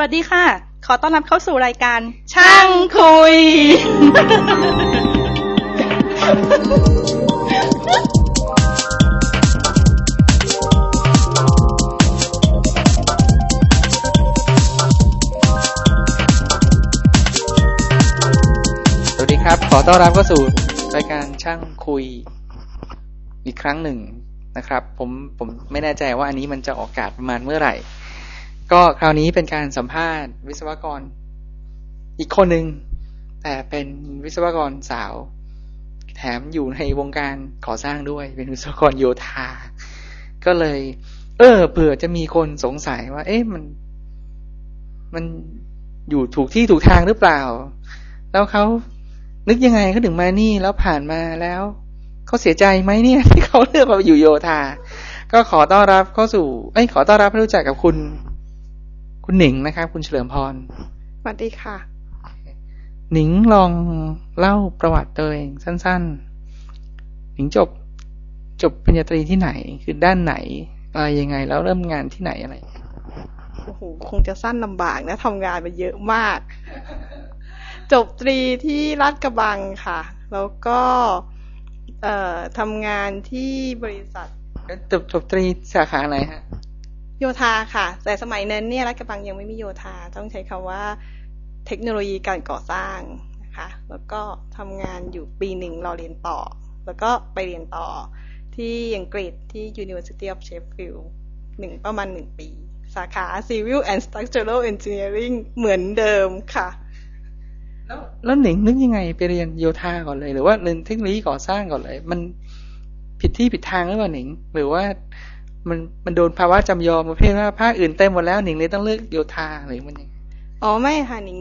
วัสดีค่ะ ขอต้อนรับเข้าสู่รายการ ช่างคุย สวัสดีครับ ขอต้อนรับเข้าสู่รายการช่างคุยอีกครั้งหนึ่งนะครับ ผมผมไม่แน่ใจว่าอันนี้มันจะออกอากาศประมาณเมื่อไหร่ ก็คราวนี้เป็นการสัมภาษณ์วิศวกร อีกคนหนึ่งแต่เป็นวิศวกรสาว แถมอยู่ในวงการก่อสร้างด้วย เป็นวิศวกรโยธา ก็เลย เออเผื่อจะมีคนสงสัยว่า เอ๊ะมัน มันอยู่ถูกที่ถูกทางหรือเปล่า แล้วเขานึกยังไงเขาถึงมานี่แล้วผ่านมาแล้วเขาเสียใจไหมเนี่ยที่เขาเลือกมาอยู่โยธา ก็ขอต้อนรับเข้าสู่ เอ้ยขอต้อนรับให้รู้จักกับคุณ คุณหนิงนะครับ คุณเฉลิมพรสวัสดีค่ะ หนิงลองเล่าประวัติตัวเองสั้น ๆ หนิงจบจบปริญญาตรีที่ไหน คือด้านไหนอะไรยังไง แล้วเริ่มงานที่ไหนอะไรโอ้โหคงจะสั้นลำบากนะทำงานมาเยอะมาก จบตรีที่รัฐกระบังค่ะ แล้วก็เอ่อทำงานที่บริษัทจบจบตรีสาขาไหนฮะ โยธาค่ะ แต่สมัยนั้นเนี่ยรัฐกระบังยังไม่มีโยธา ต้องใช้คำว่าเทคโนโลยีการก่อสร้างนะคะ แล้วก็ทำงานอยู่ปีหนึ่งรอเรียนต่อ แล้วก็ไปเรียนต่อที่อังกฤษที่ University of Sheffield หนึ่งประมาณหนึ่งปี สาขา Civil and Structural Engineering เหมือนเดิมค่ะ แล้วแล้วหนิงนึกยังไงไปเรียนโยธาก่อนเลย หรือว่าเรียนเทคโนโลยีก่อสร้างก่อนเลย มันผิดที่ผิดทางหรือเปล่าหนิง หรือว่า มันมันโดนภาวะจำยอมประเภทว่าภาคอื่นเต็มหมดแล้วหนิงเลยต้องเลือกโยธาหรือมันยังไงอ๋อไม่ค่ะหนิง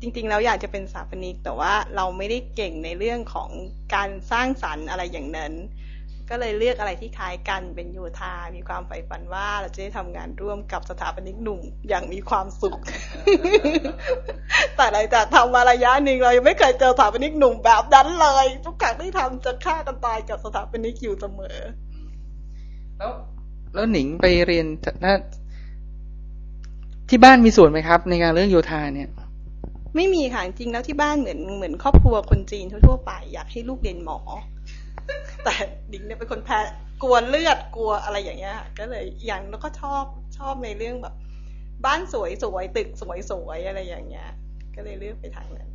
จริง ๆ แล้วอยากจะเป็นสถาปนิก แต่ว่าเราไม่ได้เก่งในเรื่องของการสร้างสรรค์อะไรอย่างนั้น ก็เลยเลือกอะไรที่คล้ายกันเป็นโยธา มีความใฝ่ฝันว่าเราจะได้ทำงานร่วมกับสถาปนิกหนุ่มอย่างมีความสุข แต่หลังจากทำมาระยะหนึ่งเรายังไม่เคยเจอสถาปนิกหนุ่มแบบนั้นเลย ทุกครั้งที่ทำจะฆ่ากันตายกับสถาปนิกอยู่เสมอ แล้ว แล้วหนิงไปเรียนน่าที่บ้านมีส่วนไหมครับ ในการเรื่องโยธาเนี่ย ไม่มีค่ะจริงๆแล้วที่บ้านเหมือนเหมือนครอบครัวคนจีนทั่วๆไป อยากให้ลูกเรียนหมอ แต่ดิงเนี่ยเป็นคนแพ้กลัวเลือดกลัวอะไรอย่างเงี้ยค่ะก็เลยอย่างแล้วก็ชอบชอบในเรื่องแบบ บ้านสวยสวยตึกสวยสวยอะไรอย่างเงี้ย ก็เลยเลือกไปทางนั้น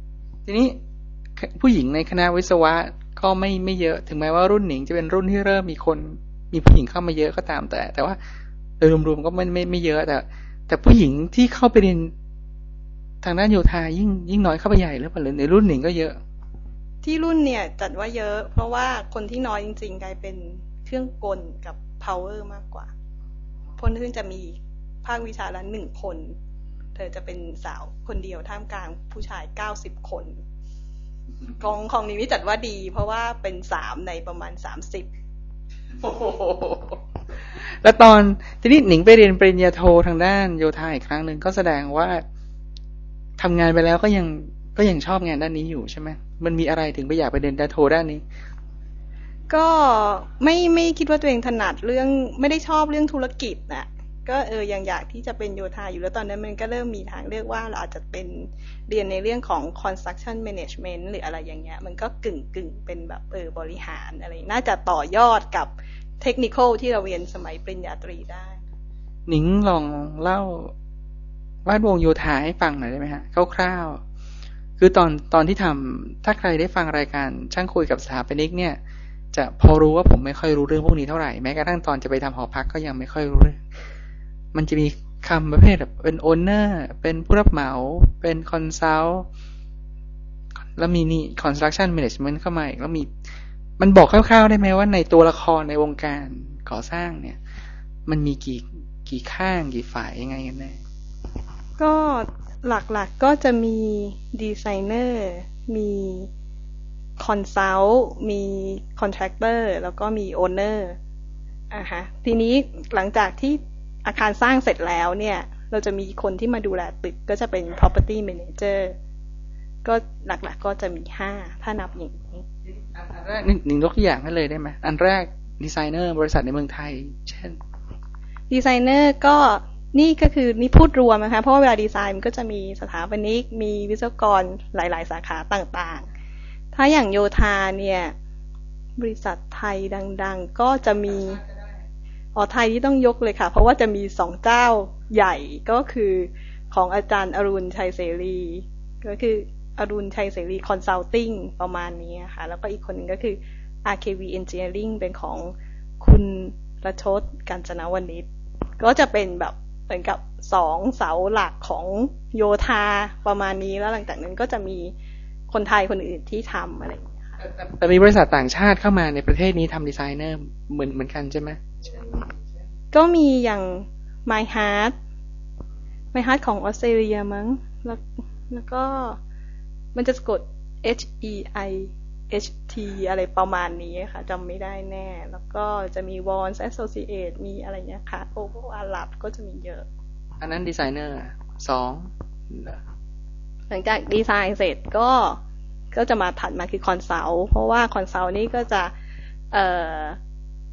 ทีนี้ผู้หญิงในคณะวิศวะก็ไม่ไม่เยอะ ถึงแม้ว่ารุ่นหนิงจะเป็นรุ่นที่เริ่มมีคน มีผู้หญิงเข้ามาเยอะก็ตามแต่ แต่ว่าโดยรวมๆก็ไม่ไม่ไม่เยอะแต่ แต่ผู้หญิงที่เข้าไปเรียนทางด้านโยธายิ่งยิ่งน้อยเข้าไปใหญ่หรือเปล่าในรุ่นหนิงก็เยอะ ที่รุ่นเนี่ยจัดว่าเยอะ เพราะว่าคนที่น้อยจริง ๆ กลายเป็นเครื่องกลกับ power มากกว่าเพราะซึ่งจะมีภาควิชาละหนึ่งคน เธอจะเป็นสาวคนเดียวท่ามกลางผู้ชายเก้าสิบคนกองของนี้จัดว่าดี เพราะว่าเป็นสามในประมาณสามสิบ แล้วตอนทีนี้หนิงไปเรียนปริญญาโททางด้านโยธาอีกครั้งหนึ่งก็แสดงว่าทำงานไปแล้วก็ยังก็ยังชอบงานด้านนี้อยู่ใช่ไหมมันมีอะไรถึงไปอยากไปเรียนดาโทด้านนี้ ก็ไม่ไม่คิดว่าตัวเองถนัดเรื่องไม่ได้ชอบเรื่องธุรกิจนะ ก็เออยังอยากที่จะเป็นโยธาอยู่แล้วตอนนั้นมันก็เริ่มมีทางเลือกว่าเราอาจจะเป็นเรียนในเรื่องของ construction management หรืออะไรอย่างเงี้ย มันก็กึ่งกึ่งเป็นแบบเออบริหารอะไร น่าจะต่อยอดกับเทคนิคที่เราเรียนสมัยปริญญาตรีได้ หนิงลองเล่าว่าวงโยธาให้ฟังหน่อยได้ไหมฮะคร่าวๆคือตอนตอนที่ทำถ้าใครได้ฟังรายการช่างคุยกับสถาปนิกเนี่ยจะพอรู้ว่าผมไม่ค่อยรู้เรื่องพวกนี้เท่าไหร่แม้กระทั่งตอนจะไปทำหอพักก็ยังไม่ค่อยรู้เรื่อง มันจะมีคำประเภทแบบเป็น owner เป็นผู้รับเหมา เป็น consult แล้วมีนี่ construction management เข้ามาอีกแล้วมี มันบอกคร่าวๆได้ไหมว่าในตัวละครในวงการก่อสร้างเนี่ย มันมีกี่กี่ข้างกี่ฝ่ายยังไงกันแน่ก็หลักๆก็จะมีดีไซเนอร์มี consult มี contractor แล้วก็มี owner อะฮะทีนี้หลังจากที่ อาคารสร้างเสร็จแล้วเนี่ย เราจะมีคนที่มาดูแลตึกก็จะเป็น property manager ก็หลักๆก็จะมีห้าถ้านับอย่างนี้อันแรกหนึ่งหนึ่งยกตัวอย่างให้เลยได้ไหมอันแรกดีไซเนอร์บริษัทในเมืองไทย เช่น ดีไซเนอร์ก็นี่ก็คือนี่พูดรวมนะคะ เพราะว่าเวลาดีไซน์มันก็จะมีสถาปนิก มีวิศวกรหลาย ๆ สาขาต่างๆ ถ้าอย่างโยธาเนี่ย บริษัทไทยดัง ๆ ก็จะมี อ๋อไทยที่ต้องยกเลยค่ะ เพราะว่าจะมีสองเจ้าใหญ่ก็คือของอาจารย์อรุณชัยเสรี ก็คืออรุณชัยเสรีคอนซัลติ้งประมาณนี้ค่ะ แล้วก็อีกคนนึงก็คือ RKV Engineering เป็นของคุณรชฏ กาญจนะวณิชย์ก็จะเป็นแบบเหมือนกับสองเสาหลักของโยธาประมาณนี้แล้วหลังจากนั้นก็จะมีคนไทยคนอื่นที่ทำอะไรอย่างนี้ แต่มีบริษัทต่างชาติเข้ามาในประเทศนี้ทำดีไซเนอร์เหมือนเหมือนกันใช่ไหมก็มีอย่าง My Heart My Heart ของออสเตรเลียมั้งแล้วแล้วก็มันจะกด H E I H T อะไรประมาณนี้ค่ะจำไม่ได้แน่ แล้วก็จะมี w a n s Associate มีอะไรเงี้ยค่ะ โอเวอร์อาลับก็จะมีเยอะ อันนั้นดีไซเนอร์สองหลังจากดีไซน์เสร็จก็ ก็จะมาถัดมาคือคอนซัลเพราะว่าคอนซัลนี่ก็จะเอ่อ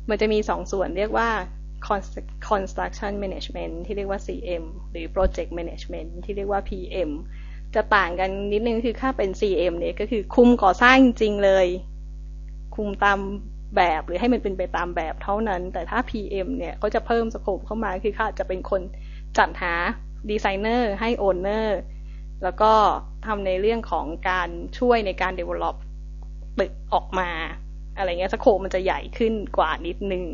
มันจะมีสองส่วนเรียกว่า construction management ที่เรียกว่า CM หรือ project management ที่เรียกว่า PM จะต่างกันนิดนึงคือค่าเป็น CM เนี่ยก็คือคุมก่อสร้างจริงเลย คุมตามแบบหรือให้มันเป็นไปตามแบบเท่านั้น แต่ถ้า PM เนี่ยเขาจะเพิ่มสโคปเข้ามาคือค่าจะเป็นคนจัดหาดีไซเนอร์ให้โอนเนอร์แล้วก็ ทำในเรื่องของการช่วยในการ develop ตึกออกมา อะไรเงี้ย scope มันจะใหญ่ขึ้นกว่านิดนึง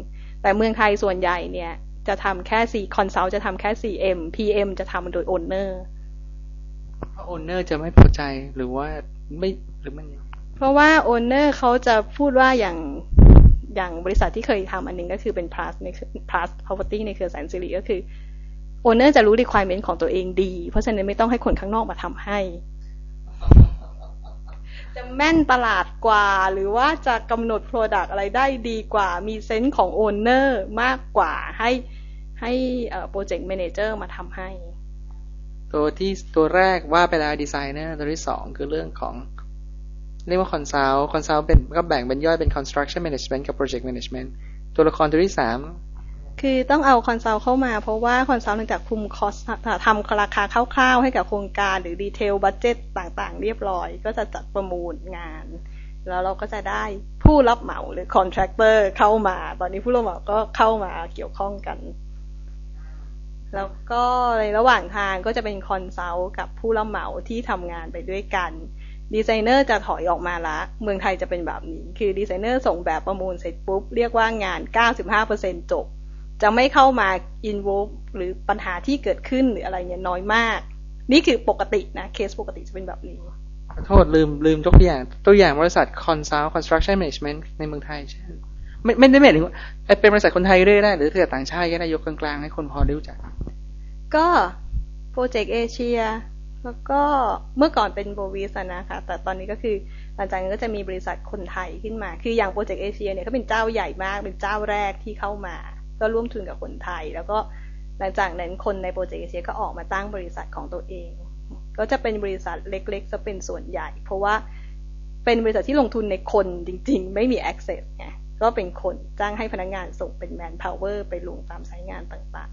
แต่เมืองไทยส่วนใหญ่เนี่ยจะทำแค่สี่ consult จะทำแค่ CM PM จะทำโดย ownerเพราะ owner จะไม่พอใจหรือว่าไม่หรือมันเพราะว่า owner เขาจะพูดว่าอย่างอย่างบริษัทที่เคยทำอันนึงก็คือเป็น Plus ใน Plus Property ในเครือแสนสิริก็คือ owner จะรู้ requirement ของตัวเองดี เพราะฉะนั้นไม่ต้องให้คนข้างนอกมาทำให้ จะแม่นตลาดกว่า หรือว่าจะกำหนด Product อะไรได้ดีกว่า มี sense ของ owner มากกว่าให้ให้ project manager มาทำให้ ตัวที่ตัวแรกว่าไปแล้วดีไซเนอร์ตัวที่สองคือเรื่องของเรียกว่า consult consult เป็นก็แบ่งเป็นย่อยเป็น construction management กับ project management ตัวละครตัวที่สาม คือต้องเอา consult เข้ามาเพราะว่า consult เนื่องจากคุม cost ทำราคาคร่าวๆให้กับโครงการหรือ detail budget ต่างๆ เรียบร้อย ก็จะจัดประมูลงาน แล้วเราก็จะได้ผู้รับเหมาหรือ contractor เข้ามา ตอนนี้ผู้รับเหมาก็เข้ามาเกี่ยวข้องกัน แล้วก็ในระหว่างทางก็จะเป็น consult กับผู้รับเหมาที่ทำงานไปด้วยกันดีไซเนอร์จะถอยออกมาละ เมืองไทยจะเป็นแบบนี้ คือดีไซเนอร์ส่งแบบประมูลเสร็จปุ๊บ เรียกว่างาน 95%จบ จะไม่เข้ามา involve หรือปัญหาที่เกิดขึ้นหรืออะไรเนี่ยน้อยมาก นี่คือปกตินะ เคสปกติจะเป็นแบบนี้ขอโทษลืมลืมยกตัวอย่างตัวอย่างบริษัท consult construction management ในเมืองไทยใช่ไม่ไม่ได้หมายถึงว่าเป็นบริษัทคนไทยเรื่อยได้หรือเผื่อต่างชาติก็ได้ยกกลางๆ ให้คนพอรู้จัก ก็ Project Asia แล้วก็เมื่อก่อนเป็น Bovis นะคะแต่ตอนนี้ก็คือหลังจากนั้นก็จะมีบริษัทคนไทยขึ้นมา คืออย่าง Project Asia เนี่ยก็เป็นเจ้าใหญ่มากเป็นเจ้าแรกที่เข้ามา ก็ร่วมทุนกับคนไทย แล้วก็หลังจากนั้นคนในโปรเจกต์เอเชียก็ออกมาตั้งบริษัทของตัวเอง ก็จะเป็นบริษัทเล็กๆจะเป็นส่วนใหญ่ เพราะว่าเป็นบริษัทที่ลงทุนในคนจริง ๆ ไม่มี access ไงก็เป็นคนจ้างให้พนักงงานส่งเป็น manpower ไปลงตามสายงานต่าง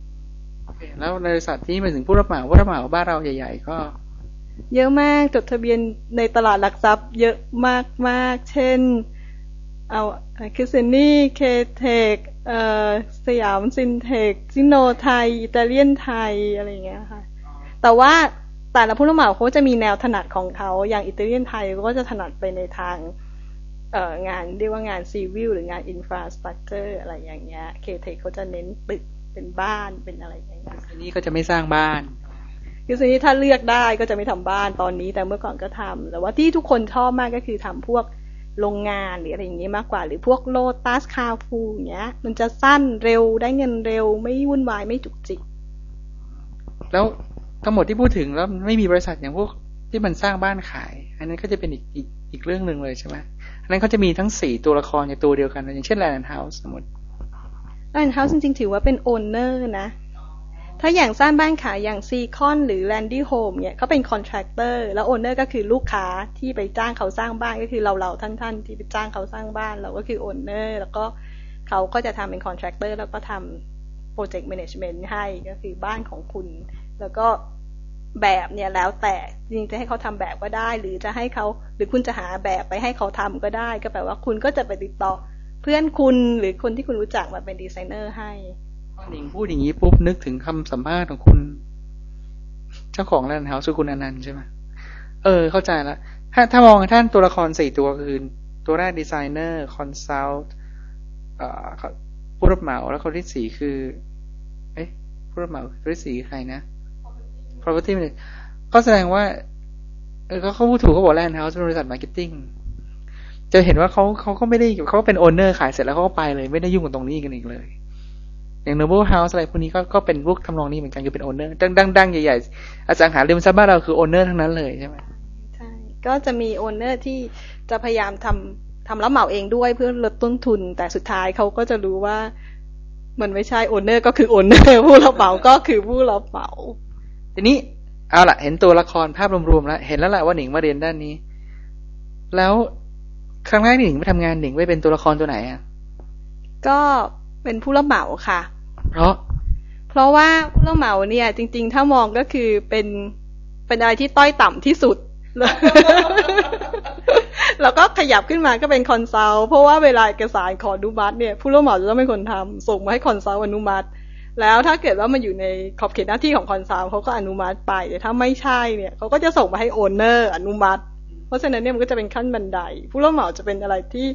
ๆโอเคแล้วบริษัทที่มาถึงผู้รับเหมาผู้รับเหมาบ้านเราใหญ่ ๆ ก็ เยอะมากจดทะเบียนในตลาดหลักทรัพย์เยอะมากๆ เช่นเอาคริสเตียนี่เคเทค สยามซินเทคซิโนไทย อิตาเลียนไทยอะไรเงี้ยค่ะ แต่ว่าแต่ละผู้รับเหมาเขาจะมีแนวถนัดของเขาอย่างอิตาเลียนไทยก็จะถนัดไปในทางงานเรียกว่างาน civil หรืองาน infrastructure อะไรอย่างเงี้ยเคเทคเขาจะเน้นตึกเป็นบ้านเป็นอะไรอย่างเงี้ยอันนี้ก็จะไม่สร้างบ้านคือสิ่งนี้ถ้าเลือกได้ก็จะไม่ทำบ้านตอนนี้ แต่เมื่อก่อนก็ทำแต่ว่าที่ทุกคนชอบมากก็คือทำพวก โรงงานหรืออะไรอย่างนี้มากกว่า หรือพวกโลตัสคาร์ฟูร์อย่างเงี้ย มันจะสั้นเร็วได้เงินเร็ว ไม่วุ่นวายไม่จุกจิก แล้วทั้งหมดที่พูดถึงแล้วไม่มีบริษัทอย่างพวกที่มันสร้างบ้านขาย อันนั้นก็จะเป็นอีกอีกอีกเรื่องหนึ่งเลยใช่ไหมอันนั้นเขาจะมีทั้งสี่ตัวละครในตัวเดียวกัน อย่างเช่นแลนด์เฮาส์สมมติแลนด์เฮาส์จริงๆ ถือว่าเป็น owner นะ ถ้าอย่างสร้างบ้านขายอย่างซีคอนหรือแลนดี้โฮมเนี่ยเขาเป็น contractor แล้ว owner ก็คือลูกค้าที่ไปจ้างเขาสร้างบ้านก็คือเราเราท่านๆที่ไปจ้างเขาสร้างบ้านเราก็คือ owner แล้วก็เขาก็จะทำเป็น contractor แล้วก็ทำ project management ให้ก็คือบ้านของคุณ แล้วก็แบบเนี่ยแล้วแต่จริงจะให้เขาทำแบบก็ได้ หรือจะให้เขาหรือคุณจะหาแบบไปให้เขาทำก็ได้ ก็แปลว่าคุณก็จะไปติดต่อเพื่อนคุณหรือคนที่คุณรู้จักมาเป็นดีไซเนอร์ให้ พอหนิงพูดอย่างนี้ปุ๊บนึกถึงคำสัมภาษณ์ของคุณ เจ้าของแลนด์เฮาส์คุณอนันต์ใช่ไหมเออ เข้าใจแล้วถ้าถ้ามองท่านตัวละครสี่ตัวคือ ตัวแรก designer consult ผู้รับเหมาแล้วคนที่สี่คือ เอ๊ะผู้รับเหมาคนที่สี่ใครนะ property manager ก็แสดงว่า เออเขาพูดถูกเขาบอกแลนด์เฮาส์เป็นบริษัท marketing จะเห็นว่าเขาเขาก็ไม่ได้เขาเป็น owner ขายเสร็จแล้วเขาก็ไปเลย ไม่ได้ยุ่งกับตรงนี้กันอีกเลย อย่าง Noble House อะไรพวกนี้ก็ก็เป็นพวกทำนองนี้เหมือนกันคือเป็น owner ดังๆใหญ่ๆอสังหาริมทรัพย์บ้านเราคือ owner ทั้งนั้นเลยใช่ไหมใช่ก็จะมี owner ที่จะพยายามทำทำรับเหมาเองด้วยเพื่อลดต้นทุน แต่สุดท้ายเขาก็จะรู้ว่า มันไม่ใช่ owner ก็คือ owner ผู้รับเหมาก็คือผู้รับเหมาทีนี้เอาละเห็นตัวละครภาพรวมๆแล้วเห็นแล้วแหละว่าหนิงมาเรียนด้านนี้ แล้วครั้งแรกหนิงไปทำงานหนิงไปเป็นตัวละครตัวไหนอะก็เป็นผู้รับเหมาค่ะ เพราะ เพราะว่าผู้รับเหมาเนี่ย จริง ๆ ถ้ามองก็คือเป็นเป็นอะไรที่ต้อยต่ำที่สุด แล้วก็ขยับขึ้นมาก็เป็น consult เพราะว่าเวลาเอกสารขออนุมัติเนี่ยผู้รับเหมาจะต้องเป็นคนทำส่งมาให้ consult อนุมัติ แล้วถ้าเกิดว่ามันอยู่ในขอบเขตหน้าที่ของ consult เขาก็อนุมัติไปแต่ถ้าไม่ใช่เนี่ยเขาก็จะส่งมาให้ owner อนุมัติ เพราะฉะนั้นเนี่ยมันก็จะเป็นขั้นบันได ผู้รับเหมาจะเป็นอะไรที่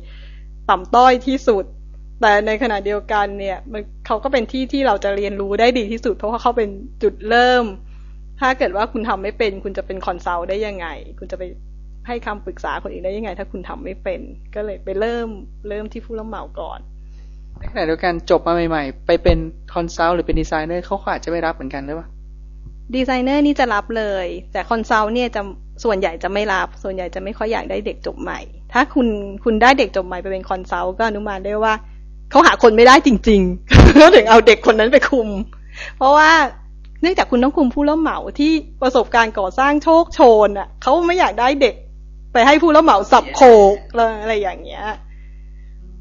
ต่ำต้อยที่สุด แต่ในขณะเดียวกันเนี่ยมันเขาก็เป็นที่ที่เราจะเรียนรู้ได้ดีที่สุด เพราะว่าเขาเป็นจุดเริ่ม ถ้าเกิดว่าคุณทำไม่เป็น คุณจะเป็น consult ได้ยังไง คุณจะไปให้คำปรึกษาคนอื่นได้ยังไง ถ้าคุณทำไม่เป็น ก็เลยไปเริ่มเริ่มที่ผู้รับเหมาก่อนในขณะเดียวกันจบมาใหม่ ๆ ไปเป็น consult หรือเป็นดีไซเนอร์เขาอาจจะไม่รับเหมือนกันหรือเปล่า de signer นี่จะรับเลย แต่ consult เนี่ยจะส่วนใหญ่จะไม่รับ ส่วนใหญ่จะไม่ค่อยอยากได้เด็กจบใหม่ ถ้าคุณคุณได้เด็กจบใหม่ไปเป็นคอนซัลท์ก็อนุมานได้ว่า เขาหาคนไม่ได้จริงๆถึงเอาเด็กคนนั้นไปคุม เพราะว่าเนื่องจากคุณต้องคุมผู้รับเหมาที่ประสบการณ์ก่อสร้างโชคโชนอะเขาไม่อยากได้เด็กไปให้ผู้รับเหมาสับโคกอะไรอย่างเงี้ย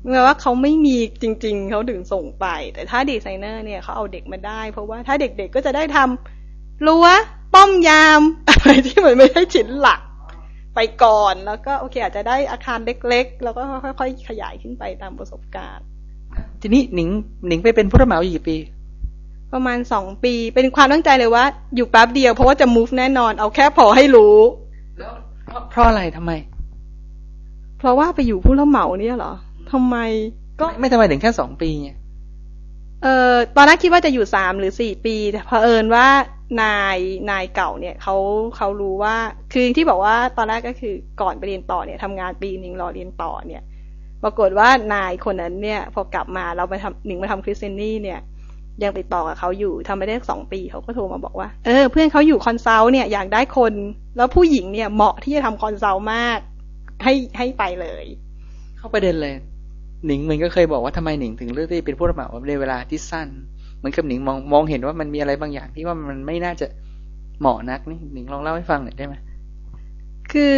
เมื่อว่าเขาไม่มีจริง ๆเขาถึงส่งไป แต่ถ้าดีไซเนอร์เนี่ยเขาเอาเด็กมาได้ เพราะว่าถ้าเด็กๆก็จะได้ทำรั้วป้อมยามอะไรที่มันไม่ใช่ชิ้นหลักไปก่อนแล้วก็โอเคอาจจะได้อาคารเล็ก ๆ แล้วก็ค่อยๆขยายขึ้นไปตามประสบการณ์ ทีนี้หนิงหนิงไปเป็นผู้รับเหมากี่ปี ประมาณสองปี เป็นความตั้งใจเลยว่า อยู่แป๊บเดียวเพราะว่าจะ move แน่นอน เอาแค่พอให้รู้แล้วเพราะอะไรทำไม เพราะว่าไปอยู่ผู้รับเหมาเนี่ยเหรอทำไม ก็ไม่ทำไมถึงแค่สองปีเนี่ยเอ่อตอนแรกคิดว่าจะอยู่สามหรือสี่ปีแต่เผอิญว่านายนายเก่าเนี่ยเขาเขารู้ว่าคือที่บอกว่าตอนแรกก็คือก่อนไปเรียนต่อเนี่ยทำงานปีหนึ่งรอเรียนต่อเนี่ย ปรากฏว่านายคนนั้นเนี่ยพอกลับมาเราไปทำหนิงมาทำคริสเตียนี่เนี่ย ยังติดต่อกับเขาอยู่ทำไปได้สองปีเขาก็โทรมาบอกว่า เออ เพื่อนเขาอยู่ consult เนี่ยอยากได้คน แล้วผู้หญิงเนี่ยเหมาะที่จะทำ consult มาก ให้ให้ไปเลย เข้าประเด็นเลย หนิงมันก็เคยบอกว่าทำไมหนิงถึงเลือกที่เป็นผู้รับเหมาในเวลาที่สั้นเหมือนกับหนิงมองมองเห็นว่ามันมีอะไรบางอย่างที่ว่ามันไม่น่าจะเหมาะนักนี่หนิงลองเล่าให้ฟังหน่อยได้ไหมคือ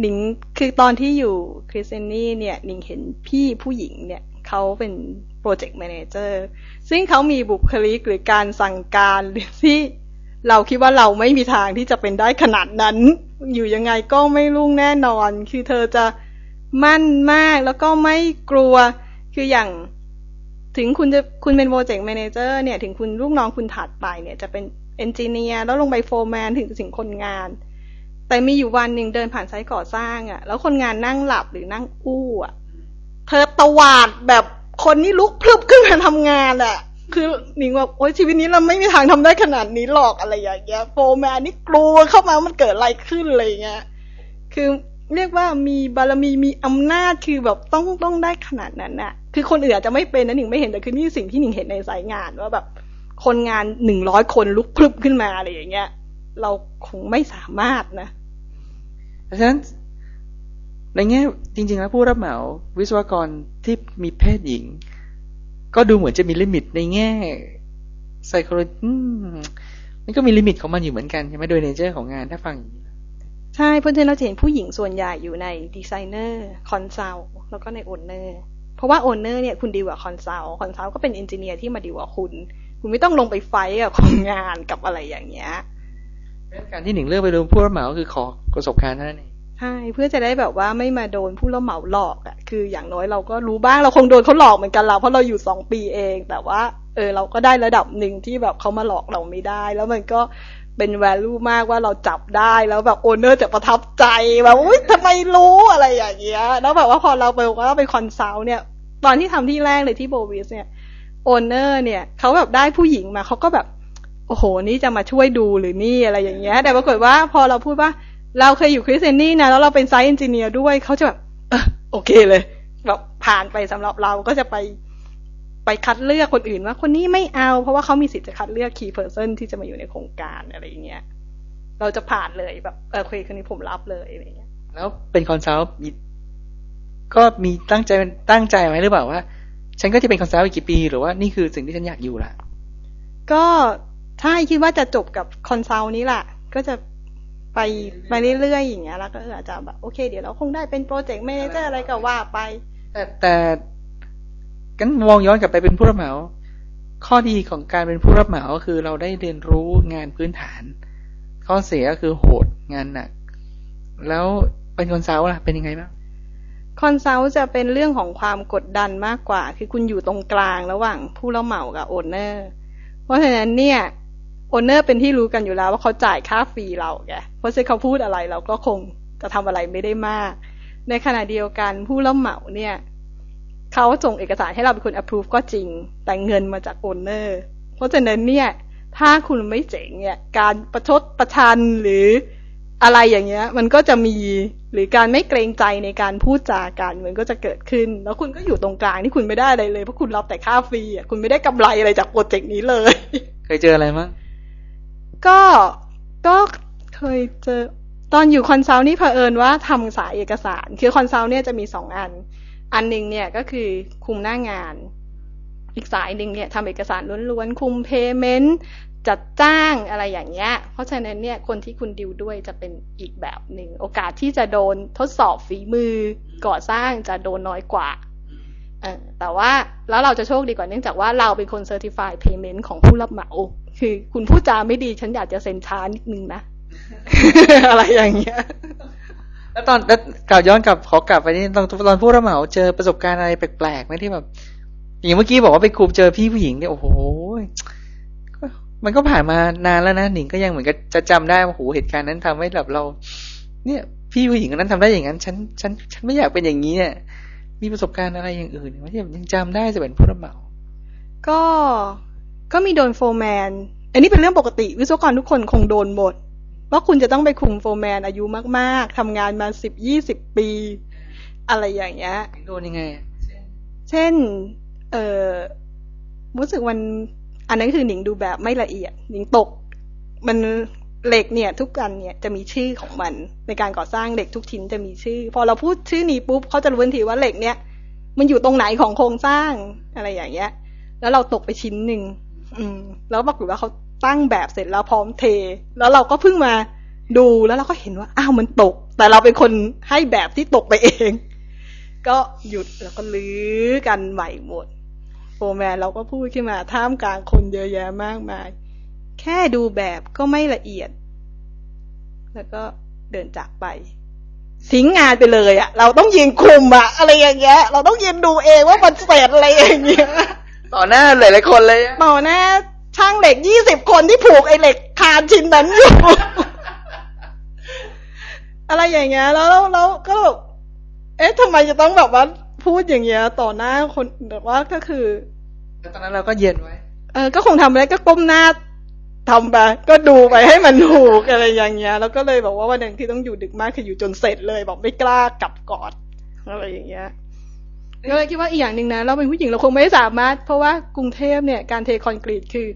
หนิงคือตอนที่อยู่คริสเตียนี่เนี่ยหนิงเห็นพี่ผู้หญิงเนี่ยเขาเป็น project manager ซึ่งเขามีบุคลิกหรือการสั่งการหรือที่เราคิดว่าเราไม่มีทางที่จะเป็นได้ขนาดนั้น อยู่ยังไงก็ไม่รุ่งแน่นอน คือเธอจะมั่นมากแล้วก็ไม่กลัว คืออย่างถึงคุณจะคุณเป็น project manager เนี่ย ถึงคุณลูกน้องคุณถัดไปเนี่ยจะเป็น engineer แล้วลงไป foreman ถึงถึงคนงาน แต่มีอยู่วันหนึ่งเดินผ่าน site ก่อสร้างอะ แล้วคนงานนั่งหลับหรือนั่งอู้อะ เธอตวาดแบบคนนี้ลุกพลึบขึ้นมาทำงานอะคือหนิงว่าโอ๊ยชีวิตนี้เราไม่มีทางทำได้ขนาดนี้หรอกอะไรอย่างเงี้ย foreman นี่กลัวเข้ามามันเกิดอะไรขึ้นอะไรเงี้ยคือเรียกว่ามีบารมีมีอำนาจคือแบบต้องต้องได้ขนาดนั้นน่ะคือคนอื่นอาจจะไม่เป็นนะหนิงไม่เห็นแต่คือนี่สิ่งที่หนิงเห็นในสายงานว่าแบบคนงานหนึ่งร้อยคนลุกพลึบขึ้นมาอะไรอย่างเงี้ย เราคงไม่สามารถนะ ราะฉะนั้นในแง่จริง ๆ แล้วผู้รับเหมาวิศวกรที่มีเพศหญิง ก็ดูเหมือนจะมีลิมิตในแง่ไซโคโลจีมันก็มี limit ของมันอยู่เหมือนกันใช่ไหมโดย nature ของงานถ้าฟังใช่เพราะฉะนั้นเราเห็นผู้หญิงส่วนใหญ่อยู่ใน designer consult แล้วก็ใน owner เพราะว่า owner เนี่ยคุณดีลกับ consult consult ก็เป็น engineer ที่มาดีลกับคุณ คุณไม่ต้องลงไป fight กับคนงานกับอะไรอย่างเงี้ย การที่หนิงเลือกไปดูผู้รับเหมาคือขอประสบการณ์เท่านั้นเองใช่เพื่อจะได้แบบว่าไม่มาโดนผู้รับเหมาหลอกอะคืออย่างน้อยเราก็รู้บ้างเราคงโดนเขาหลอกเหมือนกันเราเพราะเราอยู่สองปีเอง แต่ว่า เออ เราก็ได้ระดับหนึ่งที่แบบเขามาหลอกเราไม่ได้ แล้วมันก็เป็น value มากว่าเราจับได้แล้วแบบ owner จะประทับใจแบบอุ้ยทำไมรู้อะไรอย่างเงี้ยแล้วแบบว่าพอเราไปว่าไป consult เนี่ย ตอนที่ทำที่แรกเลยที่โบวิสเนี่ย owner เนี่ยเขาแบบได้ผู้หญิงมาเขาก็แบบ โอ้โห นี่จะมาช่วยดูหรือนี่อะไรอย่างเงี้ย แต่ปรากฏว่าพอเราพูดว่า เราเคยอยู่คริสเตียนี่นะแล้วเราเป็น site engineer ด้วยเขาจะแบบเออโอเคเลยแบบผ่านไปสำหรับเราก็จะไปไปคัดเลือกคนอื่นว่าคนนี้ไม่เอา เพราะว่าเขามีสิทธิ์จะคัดเลือก key person ที่จะมาอยู่ในโครงการอะไรอย่างเงี้ยเราจะผ่านเลยแบบเออคุยคนนี้ผมรับเลยอะไรอย่างเงี้ย แล้วเป็น consult มีก็มีตั้งใจตั้งใจไว้หรือเปล่าว่า ฉันก็จะเป็น consult อีกกี่ปี หรือว่านี่คือสิ่งที่ฉันอยากอยู่ล่ะก็ ถ้าคิดว่าจะจบกับ consult นี้แหละก็จะไปไปเรื่อยๆอย่างเงี้ยแล้วก็อาจจะแบบโอเค เดี๋ยวเราคงได้เป็น project manager อะไรก็ว่าไป แต่แต่กันมองย้อนกลับไปเป็นผู้รับเหมาข้อดีของการเป็นผู้รับเหมาก็คือเราได้เรียนรู้งานพื้นฐาน ข้อเสียก็คือโหดงานหนัก แล้วเป็น consult ล่ะเป็นยังไงบ้าง consult จะเป็นเรื่องของความกดดันมากกว่า คือคุณอยู่ตรงกลางระหว่างผู้รับเหมากับ owner เพราะฉะนั้นเนี่ย owner เป็นที่รู้กันอยู่แล้วว่าเขาจ่ายค่า fee เราแกเพราะฉะนั้นเขาพูดอะไรเราก็คงจะทำอะไรไม่ได้มาก ในขณะเดียวกันผู้รับเหมาเนี่ยเขาส่งเอกสารให้เราเป็นคน approve ก็จริง แต่เงินมาจาก owner เพราะฉะนั้นเนี่ยถ้าคุณไม่เจ๋งเนี่ย การประชดประชันหรืออะไรอย่างเงี้ย มันก็จะมีหรือการไม่เกรงใจในการพูดจากันมันก็จะเกิดขึ้น แล้วคุณก็อยู่ตรงกลางที่คุณไม่ได้อะไรเลยเพราะคุณรับแต่ค่า fee อะคุณไม่ได้กำไรอะไรจาก project นี้เลย เคยเจออะไรมั่ง ก็ก็เคยเจอตอนอยู่ consult นี่เผอิญว่าทำสายเอกสาร คือ consult เนี่ยจะมีสองอัน อันหนึ่งเนี่ยก็คือคุมหน้างาน อีกสายหนึ่งเนี่ยทำเอกสารล้วนๆ คุม payment จัดจ้างอะไรอย่างเงี้ย เพราะฉะนั้นเนี่ยคนที่คุณดิวด้วยจะเป็นอีกแบบหนึ่ง โอกาสที่จะโดนทดสอบฝีมือก่อสร้างจะโดนน้อยกว่า แต่ว่าแล้วเราจะโชคดีกว่าเนื่องจากว่าเราเป็นคน Certified Payment ของผู้รับเหมา คือคุณพูดจาไม่ดี ฉันอยากจะเซ็นช้านิดนึงนะ อะไรอย่างเงี้ย แล้วตอนแล้วกล่าวย้อนกลับขอกลับไปนี่ตอนตอนผู้รับเหมาเจอประสบการณ์อะไรแปลกๆไหมที่แบบอย่างเมื่อกี้บอกว่าไปคุมเจอพี่ผู้หญิงเนี่ยโอ้โหก็มันก็ผ่านมานานแล้วนะหนิงก็ยังเหมือนกับจะจำได้ว่าโหเหตุการณ์นั้นทำให้แบบเรา เนี่ย พี่ผู้หญิงคนนั้นทำได้อย่างนั้น ฉันฉันฉันไม่อยากเป็นอย่างนี้เนี่ยมีประสบการณ์อะไรอย่างอื่นไหมที่ยังจำได้จะเป็นผู้รับเหมา ก็ ก็มีโดน foreman อันนี้เป็นเรื่องปกติ วิศวกรทุกคนคงโดนหมดว่าคุณจะต้องไปคุม foreman อายุมากๆทำงานมาสิบยี่สิบปี อะไรอย่างเงี้ยโดนยังไง เช่น เออรู้สึกวัน อันนั้นคือหนิงดูแบบไม่ละเอียด หนิงตก มันเหล็กเนี่ย ทุกกันเนี่ยจะมีชื่อของมัน ในการก่อสร้างเหล็กทุกชิ้นจะมีชื่อ พอเราพูดชื่อนี้ปุ๊บเขาจะรู้ทันทีว่าเหล็กเนี่ยมันอยู่ตรงไหนของโครงสร้างอะไรอย่างเงี้ย แล้วเราตกไปชิ้นหนึ่ง อืม แล้วปรากฏว่าเขาตั้งแบบเสร็จแล้วพร้อมเท แล้วเราก็เพิ่งมาดูแล้วเราก็เห็นว่าอ้าวมันตก แต่เราเป็นคนให้แบบที่ตกไปเอง ก็หยุดแล้วก็ลื้อกันใหม่หมดโฟแมนเราก็พูดขึ้นมาท่ามกลางคนเยอะแยะมากมาย แค่ดูแบบก็ไม่ละเอียด แล้วก็เดินจากไปทิ้งงานไปเลยอะเราต้องยืนคุมอะอะไรอย่างเงี้ย เราต้องยืนดูเองว่ามันเสร็จอะไรอย่างเงี้ย ต่อหน้าหลายๆคนเลยอะต่อหน้าช่างเหล็กยี่สิบคนที่ผูกไอ้เหล็กคานชิ้นนั้นอยู่ อะไรอย่างเงี้ยแล้วแล้วแล้วก็แบบเอ๊ะทำไมจะต้องแบบว่าพูดอย่างเงี้ย ต่อหน้าคนแบบว่าก็คือแล้วตอนนั้นเราก็เย็นไว้ เออก็คงทำอะไรก็ก้มหน้าทำไปก็ดูไปให้มันถูกอะไรอย่างเงี้ย แล้วก็เลยบอกว่าวันหนึ่งที่ต้องอยู่ดึกมากคืออยู่จนเสร็จเลย บอกไม่กล้ากลับก่อนอะไรอย่างเงี้ย ก็เลยคิดว่าอีกอย่างหนึ่งนะเราเป็นผู้หญิงเราคงไม่สามารถ เพราะว่ากรุงเทพเนี่ยการเทคอนกรีตคือ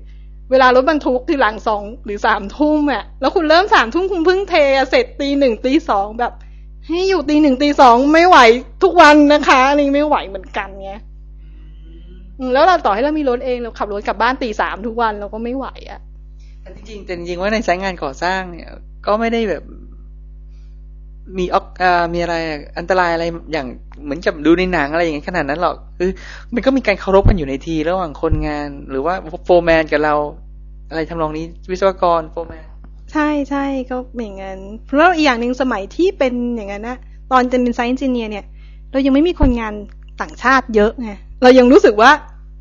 เวลารถบรรทุกคือหลังสองหรือสามทุ่มอะแล้วคุณเริ่มสามทุ่มคุณเพิ่งเทเสร็จตีหนึ่งตีสองแบบ ให้อยู่ตีหนึ่งตีสองไม่ไหวทุกวันนะคะอันนี้ไม่ไหวเหมือนกันไงแล้วเราต่อให้เรามีรถเองเราขับรถกลับบ้านตีสามทุกวันเราก็ไม่ไหวอะแต่จริงๆแต่จริงว่าในสายงานก่อสร้างเนี่ย ก็ไม่ได้แบบ มีออกอ่ามีอะไรอันตรายอะไรอย่างเหมือนกับดูในหนังอะไรอย่างเงี้ยขนาดนั้นหรอกคือมันก็มีการเคารพกันอยู่ในทีระหว่างคนงาน หรือว่า foreman กับเรา อะไรทำนองนี้วิศวกร foremanใช่ใช่ก็อย่างนั้นเพราะอีกอย่างหนึ่งสมัยที่เป็นอย่างนั้นนะตอนจะเป็น site engineer เนี่ย เรายังไม่มีคนงานต่างชาติเยอะไงเรายังรู้สึกว่า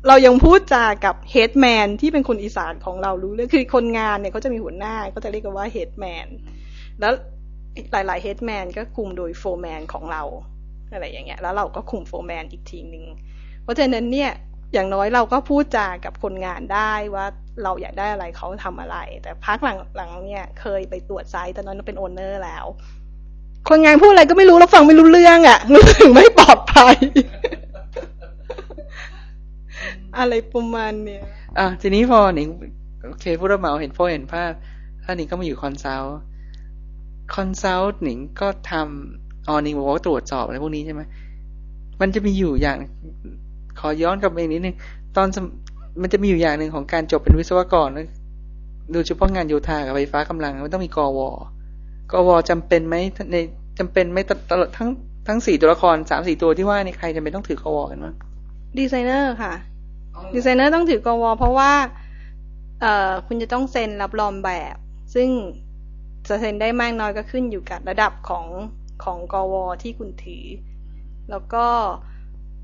เรายังพูดจากับ headman ที่เป็นคนอีสานของเรารู้เรื่องคือคนงานเนี่ยเขาจะมีหัวหน้าก็จะเรียกกันว่า headman แล้ว หลาย ๆ headman ก็คุมโดย foreman ของเราอะไรอย่างเงี้ย แล้วเราก็คุม foreman อีกทีหนึ่งเพราะฉะนั้นเนี่ยอย่างน้อยเราก็พูดจากับคนงานได้ว่าเราอยากได้อะไรเขาทำอะไร แต่พักหลังๆเนี่ยเคยไปตรวจ site ตอนนั้นเป็น owner แล้ว คนงานพูดอะไรก็ไม่รู้แล้วฟังไม่รู้เรื่องอะ่ะรู้สึกไม่ปลอดภัย อะไรประมาณเนี้ยอะทีนี้พอหนิงโอเคผู้รับเหมาเห็นพอเห็นภาพถ้าหนิงก็มาอยู่ consult consult หนิงก็ทำอ๋อหนิงบอกว่าตรวจสอบอะไรพวกนี้ใช่ไหมมันจะมีอยู่อย่างขอย้อนกลับไปอีกนิดนึงตอนสมมันจะมีอยู่อย่างหนึ่งของการจบเป็นวิศวกรนะโดยเฉพาะงานโยธากับไฟฟ้ากำลังมันต้องมีกวกวจำเป็นไหมในจำเป็นไหมตลอดทั้งทั้งสี่ตัวละครสามสี่ตัวที่ว่านี่ใครจำเป็นต้องถือกวกันมั้งดีไซเนอร์ค่ะ ดีไซเนอร์ต้องถือกวเพราะว่า เอ่อคุณจะต้องเซ็นรับรองแบบ ซึ่ง จะเซ็นได้มากน้อยก็ขึ้นอยู่กับระดับของของกวที่คุณถือ แล้วก็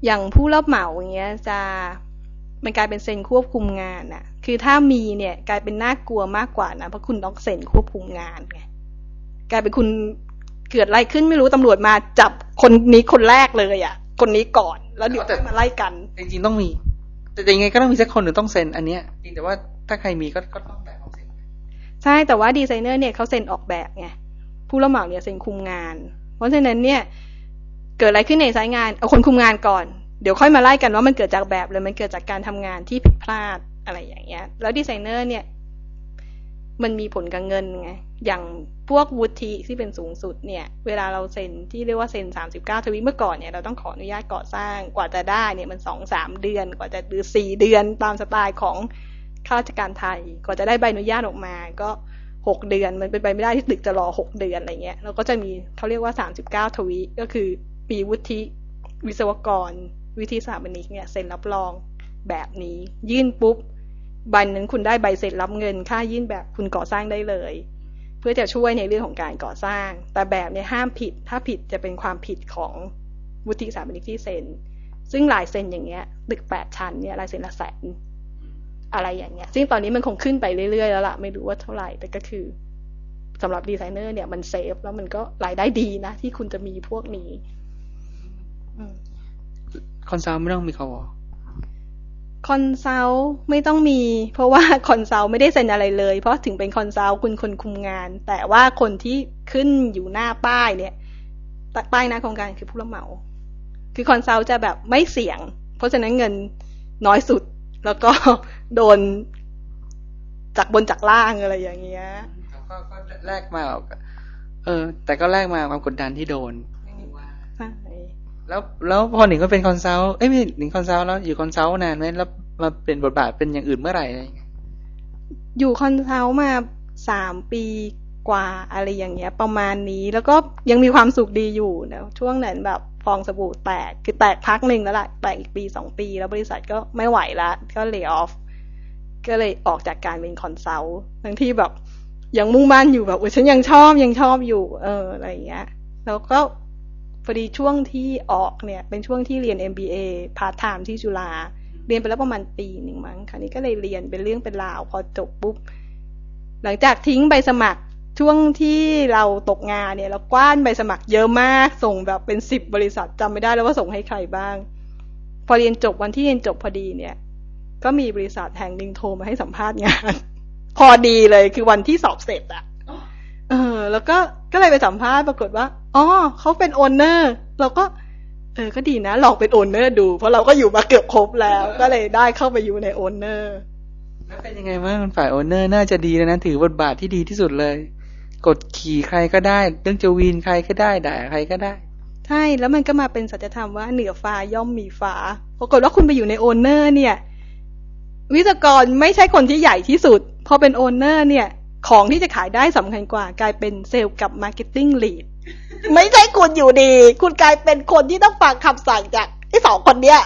อย่างผู้รับเหมาอย่างเงี้ยจะมันกลายเป็นเซ็นควบคุมงานน่ะคือถ้ามีเนี่ยกลายเป็นน่ากลัวมากกว่านะเพราะคุณต้องเซ็นควบคุมงานไงกลายเป็นคุณเกิดอะไรขึ้นไม่รู้ตำรวจมาจับคนนี้คนแรกเลยอะคนนี้ก่อนแล้วเดี๋ยวมาไล่กัน จริงๆต้องมี แต่ยังไงก็ต้องมีสักคนหนึ่งต้องเซ็นอันเนี้ยจริงแต่ว่าถ้าใครมีก็ก็ต้อง ใช่แต่ว่าดีไซเนอร์เนี่ยเขาเซ็นออกแบบไงผู้รับเหมาเนี่ยเซ็นคุมงาน เพราะฉะนั้นเนี่ยเกิดอะไรขึ้นในสายงานเอาคนคุมงานก่อน เดี๋ยวค่อยมาไล่กันว่ามันเกิดจากแบบหรือมันเกิดจากการทำงานที่ผิดพลาดอะไรอย่างเงี้ย แล้วดีไซเนอร์เนี่ยมันมีผลกับเงินไง อย่างพวกวุฒิที่เป็นสูงสุดเนี่ย เวลาเราเซ็นที่เรียกว่าเซ็นสามสิบเก้าทวีเมื่อก่อนเนี่ยเราต้องขออนุญาตก่อสร้าง กว่าจะได้เนี่ยมันสองสามเดือน กว่าจะหรือสี่เดือนตามสไตล์ของ ข้าราชการไทยกว่าจะได้ใบอนุญาตออกมา ก็หกเดือนมันเป็นไปไม่ได้ที่ตึกจะรอหกเดือนอะไรเงี้ยเราก็จะมีเขาเรียกว่าสามสิบเก้าทวีก็คือ ปีวุฒิวิศวกร วิธีสถาปนิกเนี่ยเซ็นรับรองแบบนี้ ยื่นปุ๊บใบนั้นคุณได้ใบเสร็จรับเงิน ค่ายื่นแบบคุณก่อสร้างได้เลย เพื่อจะช่วยในเรื่องของการก่อสร้าง แต่แบบเนี่ยห้ามผิด ถ้าผิดจะเป็นความผิดของวุฒิสถาปนิกที่เซ็นซึ่งลายเซ็นอย่างเงี้ยตึกแปดชั้นเนี่ยลายเซ็นละแสน อะไรอย่างเงี้ย ซึ่งตอนนี้มันคงขึ้นไปเรื่อยๆแล้วล่ะ ไม่รู้ว่าเท่าไหร่ แต่ก็คือสำหรับดีไซเนอร์เนี่ยมัน safe แล้วมันก็รายได้ดีนะ ที่คุณจะมีพวกนี้ consult ไม่ต้องมี กว consult ไม่ต้องมี เพราะว่า consult ไม่ได้เซ็นอะไรเลย เพราะถึงเป็น consult คุณคนคุมงาน แต่ว่าคนที่ขึ้นอยู่หน้าป้ายเนี่ยป้ายหน้าโครงการคือผู้รับเหมา คือ consult จะแบบไม่เสี่ยง เพราะฉะนั้นเงินน้อยสุดแล้วก็ โดนจากบนจากล่างอะไรอย่างเงี้ยก็ก็แลกมาเออ แต่ก็แลกมาความกดดันที่โดนใช่แล้วแล้วพอหนิงก็เป็น consult เอ้ยไม่หนิง consult แล้วอยู่ consult นานไหมแล้วมาเป็นบทบาทเป็นอย่างอื่นเมื่อไหร่อะไรอย่างเงี้ยอยู่ consult มาสามปีกว่าอะไรอย่างเงี้ย ประมาณนี้แล้วก็ยังมีความสุขดีอยู่นะช่วงนั้นแบบฟองสบู่แตกคือแตกพักหนึ่งแล้วล่ะแตกอีกปีสองปี แล้วบริษัทก็ไม่ไหวละก็ lay off ก็เลยออกจากการเป็น consult ทั้งที่แบบยังมุ่งมั่นอยู่แบบโอ้ยฉันยังชอบยังชอบอยู่ เอออะไรอย่างเงี้ย แล้วก็พอดีช่วงที่ออกเนี่ย เป็นช่วงที่เรียน MBA part-time ที่จุฬาเรียนไปแล้วประมาณปีหนึ่งมั้งคราวนี้ก็เลยเรียนเป็นเรื่องเป็นราว พอจบปุ๊บ หลังจากทิ้งใบสมัครช่วงที่เราตกงานเนี่ย เราหว่านใบสมัครเยอะมาก ส่งแบบเป็นสิบบริษัทจำไม่ได้แล้วว่าส่งให้ใครบ้าง พอเรียนจบวันที่เรียนจบพอดีเนี่ย ก็มีบริษัทแห่งหนึ่งโทรมาให้สัมภาษณ์งาน พอดีเลยคือวันที่สอบเสร็จอะเออ แล้วก็ก็เลยไปสัมภาษณ์ปรากฏว่าอ๋อเขาเป็น owner เราก็ เออ ก็ดีนะลองเป็น owner ดู เพราะเราก็อยู่มาเกือบครบแล้ว ก็เลยได้เข้าไปอยู่ใน ownerแล้วเป็นยังไงบ้างฝ่าย owner น่าจะดีแล้วนะถือบทบาทที่ดีที่สุดเลย กดขี่ใครก็ได้ เรื่องจะวีนใครก็ได้ด่าใครก็ได้ใช่แล้วมันก็มาเป็นสัจธรรมว่าเหนือฟ้าย่อมมีฟ้าปรากฏว่าคุณไปอยู่ใน owner เนี่ย วิศวกรไม่ใช่คนที่ใหญ่ที่สุด พอเป็น owner เนี่ย ของที่จะขายได้สำคัญกว่ากลายเป็นเซลล์กับ marketing lead ไม่ใช่คุณอยู่ดี คุณกลายเป็นคนที่ต้องฟังคำสั่งจากไอ้สองคนเนี้ย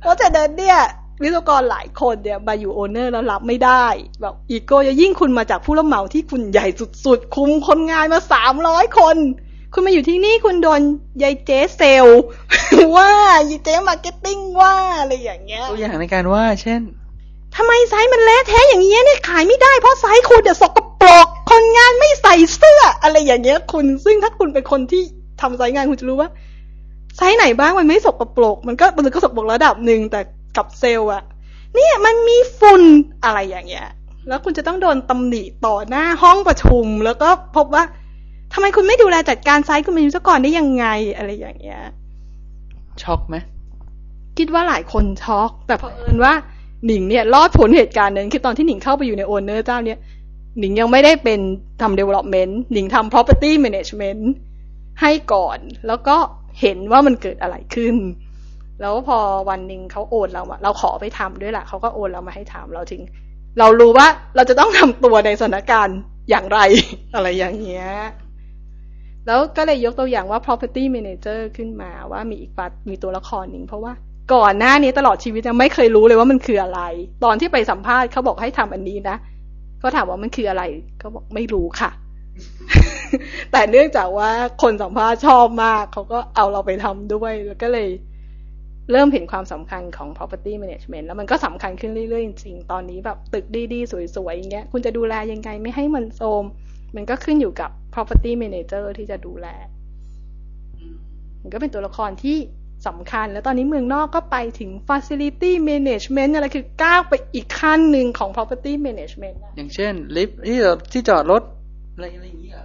เพราะฉะนั้นเนี่ยวิศวกรหลายคนเนี่ยมาอยู่ owner แล้วรับไม่ได้แบบอีโก้จะยิ่งคุณมาจากผู้รับเหมาที่คุณใหญ่สุดๆ คุมคนงานมาสามร้อยคน คุณมาอยู่ที่นี่คุณโดนยายเจ๊เซลว่ายายเจ๊ marketing ว่าอะไรอย่างเงี้ยตัวอย่างในการว่า เช่นทำไม site มันเละแท้อย่างเงี้ยเนี่ยขายไม่ได้เพราะ site คุณเดี๋ยวสกปรกคนงานไม่ใส่เสื้อ อะไรอย่างเงี้ย คุณซึ่งถ้าคุณเป็นคนที่ทำ site งานคุณจะรู้ว่า site ไหนบ้างมันไม่สกปรกมันก็มันก็สกปรกระดับหนึ่งแต่กับเซลล์อะเนี่ยมันมีฝุ่นอะไรอย่างเงี้ย แล้วคุณจะต้องโดนตำหนิต่อหน้าห้องประชุม แล้วก็พบว่า ทำไมคุณไม่ดูแลจัดการ site คุณเป็นยูซก่อนได้ยังไง อะไรอย่างเงี้ย ช็อกไหมคิดว่าหลายคนช็อก แต่เผอิญว่าหนิงเนี่ย รอดพ้นเหตุการณ์นั้นคือตอนที่หนิงเข้าไปอยู่ใน owner เจ้าเนี่ยหนิงยังไม่ได้เป็นทำ development หนิงทำ property management ให้ก่อน แล้วก็เห็นว่ามันเกิดอะไรขึ้น แล้วพอวันหนึ่งเขาโอนเราอะเราขอไปทำด้วยแหละเขาก็โอนเรามาให้ทำเราถึง เรารู้ว่าเราจะต้องทำตัวในสถานการณ์อย่างไร อะไรอย่างเงี้ย แล้วก็เลยยกตัวอย่างว่า property manager ขึ้นมาว่ามีอีกปัดมีตัวละครหนึ่งเพราะว่าก่อนหน้านี้ตลอดชีวิตยังไม่เคยรู้เลยว่ามันคืออะไร ตอนที่ไปสัมภาษณ์เขาบอกให้ทำอันนี้นะเขาถามว่ามันคืออะไรเขาบอกไม่รู้ค่ะ แต่เนื่องจากว่าคนสัมภาษณ์ชอบมากเขาก็เอาเราไปทำด้วย แล้วก็เลย เริ่มเห็นความสำคัญของ property management แล้วมันก็สำคัญขึ้นเรื่อยๆจริงๆ ตอนนี้แบบตึกดีๆ สวยๆอย่างเงี้ยคุณจะดูแลยังไงไม่ให้มันโทรม มันก็ขึ้นอยู่กับ property manager ที่จะดูแล มันก็เป็นตัวละครที่สำคัญ แล้วตอนนี้เมืองนอกก็ไปถึง facility management อะไรคือก้าวไปอีกขั้นหนึ่งของ property management อะอย่างเช่น ลิฟต์ที่ที่จอดรถ อะไรอะไรอย่างเงี้ย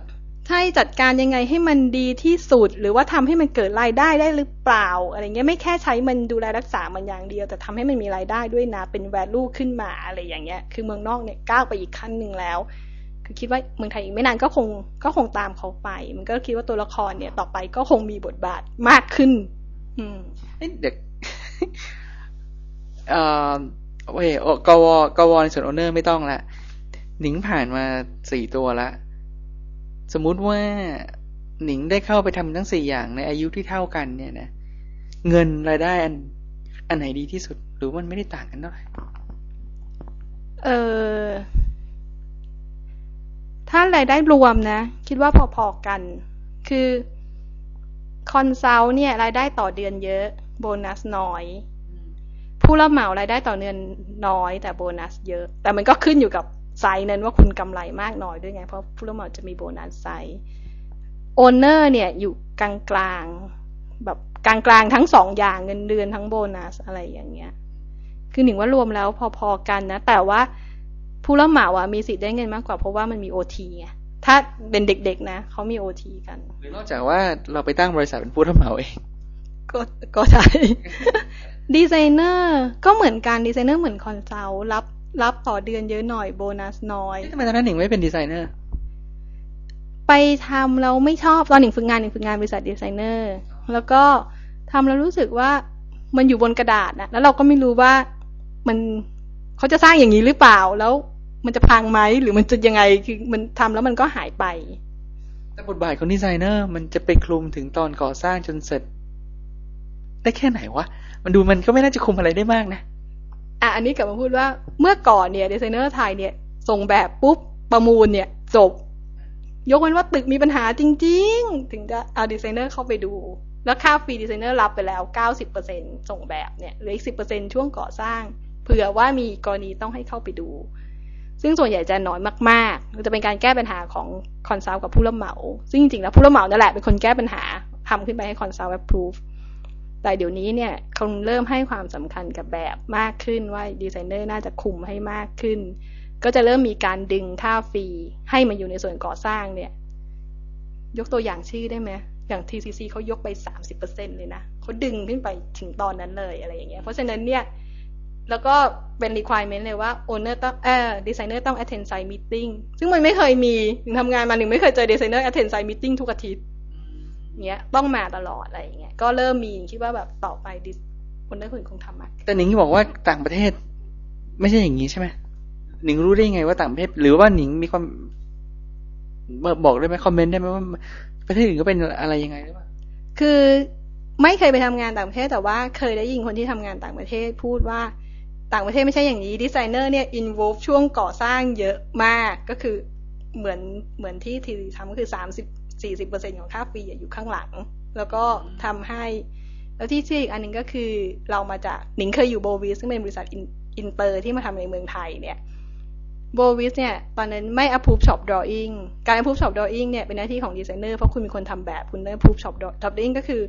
ใช่จัดการยังไงให้มันดีที่สุด หรือว่าทำให้มันเกิดรายได้ได้หรือเปล่า อะไรเงี้ยไม่แค่ใช้มันดูแลรักษามันอย่างเดียว แต่ทำให้มันมีรายได้ด้วยนะเป็น value ขึ้นมาอะไรอย่างเงี้ย คือเมืองนอกเนี่ยก้าวไปอีกขั้นหนึ่งแล้ว คือคิดว่าเมืองไทยอีกไม่นานก็คงก็คงตามเขาไป มันก็คิดว่าตัวละครเนี่ยต่อไปก็คงมีบทบาทมากขึ้น อืมเอ้ยเด็กเอ่อเว้ยโอกวกวในส่วนโอเนอร์ไม่ต้องละหนิงผ่านมาสี่ตัวละ สมมุติว่าหนิงได้เข้าไปทำทั้งสี่อย่างในอายุที่เท่ากันเนี่ยนะเงินรายได้อันอันไหนดีที่สุด หรือมันไม่ได้ต่างกันเท่าไหร่เออ ถ้ารายได้รวมนะ คิดว่าพอๆกัน คือ consult เนี่ย รายได้ต่อเดือนเยอะ โบนัสน้อย ผู้รับเหมารายได้ต่อเดือนน้อย แต่โบนัสเยอะ แต่มันก็ขึ้นอยู่กับ site นั้นว่าคุณกำไรมากน้อยด้วยไง เพราะผู้รับเหมาจะมีโบนัส side owner เนี่ยอยู่กลางกลางๆแบบกลางกลางๆทั้งสองอย่างเงินเดือนทั้งโบนัสอะไรอย่างเงี้ย คือหนิงว่ารวมแล้วพอๆกันนะ แต่ว่า ผู้รับเหมาอะมีสิทธิ์ได้เงินมากกว่าเพราะว่ามันมีโอทีไงถ้าเป็นเด็กๆนะเขามีโอทีกันหรือนอกจากว่าเราไปตั้งบริษัทเป็นผู้รับเหมาเองก็ก็ใช่ดีไซเนอร์ก็เหมือนกันดีไซเนอร์เหมือน consult รับรับต่อเดือนเยอะหน่อยโบนัสน้อยเอ๊ะทำไมตอนนั้นหนิงไม่เป็น de signer ไปทำแล้วไม่ชอบตอนหนิงฝึกงานหนิงฝึกงานบริษัทดีไซเนอร์แล้วก็ทำแล้วรู้สึกว่ามันอยู่บนกระดาษนะแล้วเราก็ไม่รู้ว่ามันเขาจะสร้างอย่างนี้หรือเปล่าแล้ว มันจะพังไหมหรือมันจะยังไงคือมันทำแล้วมันก็หายไป แต่บทบาทของดีไซเนอร์มันจะไปคลุมถึงตอนก่อสร้างจนเสร็จ ได้แค่ไหนวะมันดูมันก็ไม่น่าจะคุมอะไรได้มากนะอะอันนี้กลับมาพูดว่าเมื่อก่อนเนี่ยดีไซเนอร์ไทยเนี่ยส่งแบบปุ๊บประมูลเนี่ยจบ ยกเว้นว่าตึกมีปัญหาจริง ๆ ถึงจะเอาดีไซเนอร์เข้าไปดู แล้วค่า fee designer รับไปแล้ว 90%ส่งแบบเนี่ยเหลืออีก 10%ช่วงก่อสร้าง เผื่อว่ามีกรณีต้องให้เข้าไปดู ซึ่งส่วนใหญ่จะน้อยมากๆจะเป็นการแก้ปัญหาของ consult กับผู้รับเหมา ซึ่งจริงๆแล้วผู้รับเหมานั่นแหละเป็นคนแก้ปัญหาทำขึ้นไปให้คอนซัลท์ approve แต่เดี๋ยวนี้เนี่ยคนเริ่มให้ความสำคัญกับแบบมากขึ้นว่าดีไซเนอร์น่าจะคุมให้มากขึ้น ก็จะเริ่มมีการดึงค่าฟรีให้มาอยู่ในส่วนก่อสร้างเนี่ย ยกตัวอย่างชื่อได้ไหมอย่าง TCC เขายกไปสามสิบเปอร์เซ็นเลยนะเขาดึงขึ้นไปถึงตอนนั้นเลยอะไรอย่างเงี้ยเพราะฉะนั้นเนี่ย แล้วก็เป็น requirement เลยว่า owner ต้องเออ designer ต้อง attend site meeting ซึ่งมันไม่เคยมีถึงทำงานมาหนึ่งไม่เคยเจอ designer attend site meeting ทุกอาทิตย์เงี้ยต้องมาตลอดอะไรอย่างเงี้ยก็เริ่มมีคิดว่าแบบต่อไปดิคนได้คนคงทำมากแต่หนิงบอกว่าต่างประเทศ ไม่ใช่อย่างนี้ใช่ไหมหนิงรู้ได้ยังไงว่าต่างประเทศ หรือว่าหนิงมีความบอกได้ไหมคอมเมนต์ได้ไหมว่าประเทศอื่นก็เป็นอะไรยังไงหรือเปล่าคือไม่เคยไปทำงานต่างประเทศแต่ว่าเคยได้ยินคนที่ทำงานต่างประเทศ พูดว่า ต่างประเทศไม่ใช่อย่างนี้ดีไซเนอร์เนี่ยอินวฟช่วงก่อสร้างเยอะมากก็คือเหมือนเหมือนที่ทีทำก็คือสามสิบสี่สิบเปอร์เซ็นของค่าฟรีอยู่ข้างหลัง แล้วก็ทำให้ แล้วที่ที่อีกอันหนึ่งก็คือเรามาจากหนิงเคยอยู่ Bovis ซึ่งเป็นบริษัทอินเตอร์ที่มาทำในเมืองไทยเนี่ย Bovis เนี่ยตอนนั้นไม่ approve shop drawing การ approve shop drawing เนี่ยเป็นหน้าที่ของดีไซเนอร์เพราะคุณเป็นคนทำแบบคุณได้ approve shop drawing ก็คือ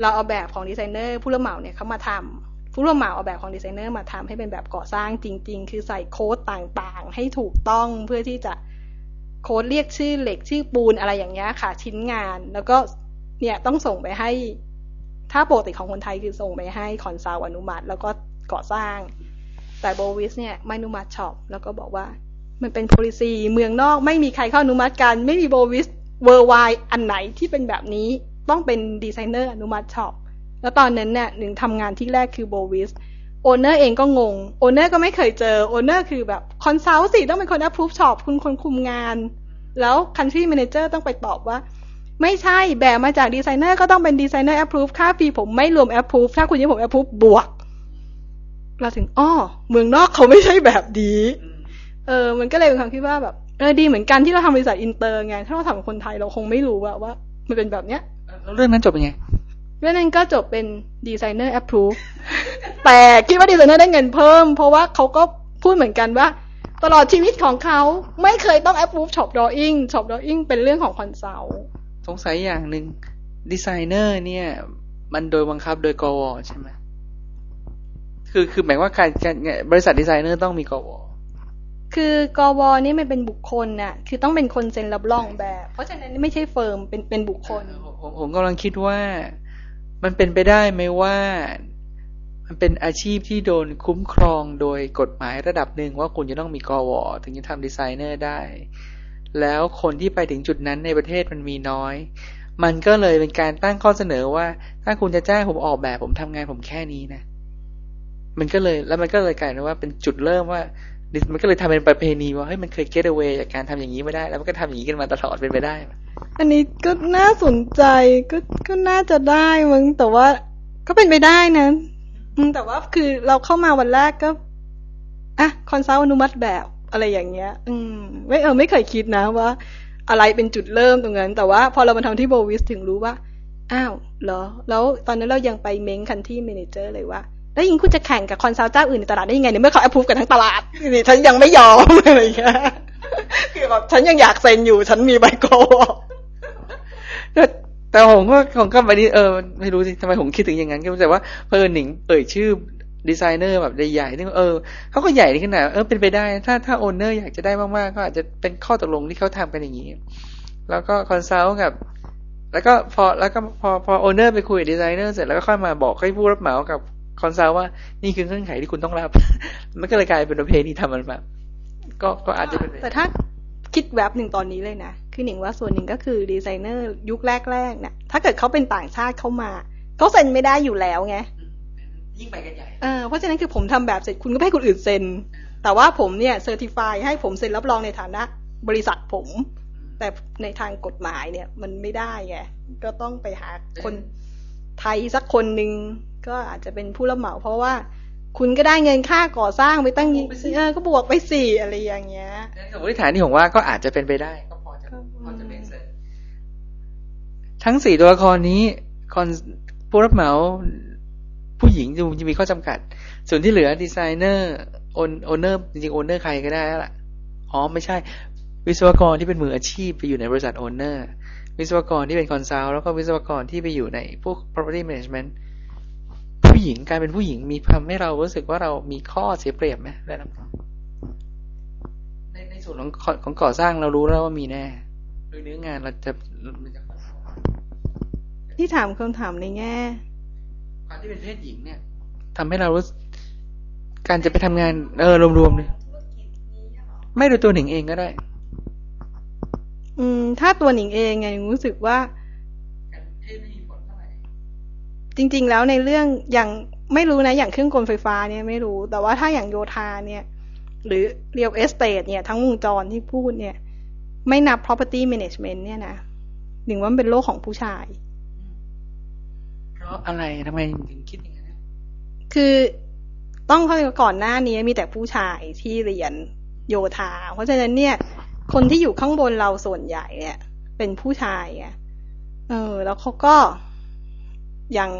เราเอาแบบของดีไซเนอร์ผู้รับเหมาเนี่ยเขามาทำ ผู้รับเหมาเอาแบบของดีไซเนอร์มาทำให้เป็นแบบก่อสร้างจริง ๆ คือใส่โค้ดต่างๆ ให้ถูกต้องเพื่อที่จะโค้ดเรียกชื่อเหล็กชื่อปูนอะไรอย่างเงี้ยค่ะ ชิ้นงานแล้วก็เนี่ยต้องส่งไปให้ ถ้าปกติของคนไทยคือส่งไปให้ consult อนุมัติ แล้วก็ก่อสร้าง แต่ Bovis เนี่ยไม่อนุมัติ shop แล้วก็บอกว่ามันเป็น policy เมืองนอกไม่มีใครเข้าอนุมัติกัน ไม่มี Bovis worldwide อันไหนที่เป็นแบบนี้ต้องเป็นดีไซเนอร์อนุมัติ shop แล้วตอนนั้นเนี่ยหนิงทำงานที่แรกคือ Bovis owner เองก็งง owner ก็ไม่เคยเจอ owner คือแบบ consult สิต้องเป็นคน approve shop คุณคนคุมงาน แล้ว country manager ต้องไปตอบว่า ไม่ใช่แบบมาจากดีไซเนอร์ก็ต้องเป็นดีไซเนอร์ approve ค่าฟรีผมไม่รวม approve ถ้าคุณยังผม approve บวก เราถึงอ้อเมืองนอกเขาไม่ใช่แบบดีเออมันก็เลยเป็นความคิดว่าแบบเออดีเหมือนกันที่เราทำบริษัทอินเตอร์ไงถ้าเราทำกับคนไทยเราคงไม่รู้ว่าว่า มันเป็นแบบเนี้ยแล้วเรื่องนั้นจบเป็นไง เรื่องนั้นก็จบเป็น designer approve แต่คิดว่าดีไซเนอร์ได้เงินเพิ่ม เพราะว่าเขาก็พูดเหมือนกันว่า ตลอดชีวิตของเขาไม่เคยต้อง approve shop drawing shop drawing เป็นเรื่องของ consultสงสัยอย่างหนึ่งดีไซเนอร์เนี่ย มันโดยบังคับโดยกวใช่ไหมคือคือหมายว่าการการบริษัทดีไซเนอร์ต้องมีกวคือกวนี่มันเป็นบุคคลน่ะ คือต้องเป็นคนเซ็นรับรองแบบ เพราะฉะนั้นไม่ใช่ firm เป็นเป็นบุคคล ผมผมกำลังคิดว่า มันเป็นไปได้ไหมว่า มันเป็นอาชีพที่โดนคุ้มครองโดยกฎหมายระดับหนึ่งว่าคุณจะต้องมีกวถึงจะทำดีไซเนอร์ได้ แล้วคนที่ไปถึงจุดนั้นในประเทศมันมีน้อย มันก็เลยเป็นการตั้งข้อเสนอว่า ถ้าคุณจะจ้างผมออกแบบผมทำงานผมแค่นี้นะ มันก็เลยแล้วมันก็เลยกลายเป็นว่าเป็นจุดเริ่มว่า มันก็เลยทำเป็นประเพณีว่าเฮ้ยมันเคย get away จากการทำอย่างนี้ไม่ได้ แล้วมันก็ทำอย่างนี้กันมาตลอดเป็นไปได้ อันนี้ก็น่าสนใจก็ก็น่าจะได้มึงแต่ว่า ก็เป็นไปได้นะแต่ว่าคือเราเข้ามาวันแรกก็อะ consult อนุมัติแบบอะไรอย่างเงี้ย อืม ไม่เออไม่เคยคิดนะว่า อะไรเป็นจุดเริ่มตรงนั้น แต่ว่าพอเรามาทำที่ Bovis ถึงรู้ว่า อ้าวเหรอ แล้วตอนนั้นเรายังไปเม้ง country manager เลยว่า แล้วยิงคุณจะแข่งกับ consult เจ้าอื่นในตลาดได้ยังไงในเมื่อเขา approve กันทั้งตลาดนี่ฉันยังไม่ยอมอะไรอย่างเงี้ยคือแบบฉันยังอยากเซ็นอยู่ ฉันมีใบ กวแต่ผมก็ผมก็ไปนี้เออไม่รู้สิทำไมผมคิดถึงอย่างนั้นก็แต่ว่าพอหนิงเอ่ยชื่อดีไซเนอร์แบบใหญ่ๆนี่เออเขาก็ใหญ่ในขนาดเออเป็นไปได้ ถ้าถ้า owner อยากจะได้มากๆ ก็อาจจะเป็นข้อตกลงที่เขาทำกันอย่างนี้ แล้วก็ consult กับ แล้วก็พอแล้วก็พอพอ owner ไปคุยกับดีไซเนอร์เสร็จแล้วก็ค่อยมาบอกให้ผู้รับเหมากับ consult ว่านี่คือเงื่อนไขที่คุณต้องรับ มันก็เลยกลายเป็นประเพณีทำมันแบบก็ก็อาจจะเป็นแต่ถ้าคิดแวบหนิงตอนนี้เลยนะคือหนิงว่าส่วนหนึ่งก็คือดีไซเนอร์ยุคแรกๆเนี่ยถ้าเกิดเขาเป็นต่างชาติเข้ามาเขาเซ็นไม่ได้อยู่แล้วไงยิ่งไปกันใหญ่เออเพราะฉะนั้นคือผมทำแบบเสร็จคุณก็ให้คนอื่นเซ็นแต่ว่าผมเนี่ย certify ให้ผมเซ็นรับรองในฐานะบริษัทผม แต่ในทางกฎหมายเนี่ย มันไม่ได้ไงก็ต้องไปหาคนไทยสักคนหนึ่ง ก็อาจจะเป็นผู้รับเหมา เพราะว่าคุณก็ได้เงินค่าก่อสร้างไปตั้งเออก็บวกไปสี่อะไรอย่างเงี้ยสมมติฐานที่ผมว่าก็อาจจะเป็นไปได้ ก็พอจะพอจะเป็นเซนทั้งสี่ตัวละครนี้คอนผู้รับเหมาผู้หญิงจะมีข้อจำกัด ส่วนที่เหลือดีไซเนอร์โอนโอเนอร์จริงๆโอนเนอร์ใครก็ได้แล้วล่ะอ๋อไม่ใช่ วิศวกรที่เป็นมืออาชีพไปอยู่ในบริษัทโอนเนอร์วิศวกรที่เป็น consult แล้วก็วิศวกรที่ไปอยู่ในพวก property management ผู้ หญิงการเป็นผู้หญิงมีทำให้เรารู้สึกว่าเรามีข้อเสียเปรียบไหมได้รับในในส่วนของของก่อสร้างเรารู้แล้วว่ามีแน่โดยเนื้องานเราจะที่ถามคำถามในแง่การที่เป็นเพศหญิงเนี่ยทำให้เรารู้การจะไปทำงาน เออรวมๆเลยไม่โดยตัวหนิงเองก็ได้ อืม ถ้าตัวหนิงเองไงรู้สึกว่า จริง ๆ แล้วในเรื่องอย่างไม่รู้นะอย่างเครื่องกลไฟฟ้าเนี่ยไม่รู้ แต่ว่าถ้าอย่างโยธาเนี่ย หรือ real estate เนี่ย ทั้งวงจรที่พูดเนี่ย ไม่นับ property management เนี่ยนะหนิงว่ามันเป็นโลกของผู้ชาย เพราะอะไรทำไมถึงคิดอย่างนั้นคือต้องเข้าใจก่อนหน้านี้มีแต่ผู้ชายที่เรียนโยธา เพราะฉะนั้นเนี่ย คนที่อยู่ข้างบนเราส่วนใหญ่เนี่ย เป็นผู้ชายไงเออ แล้วเขาก็ อย่าง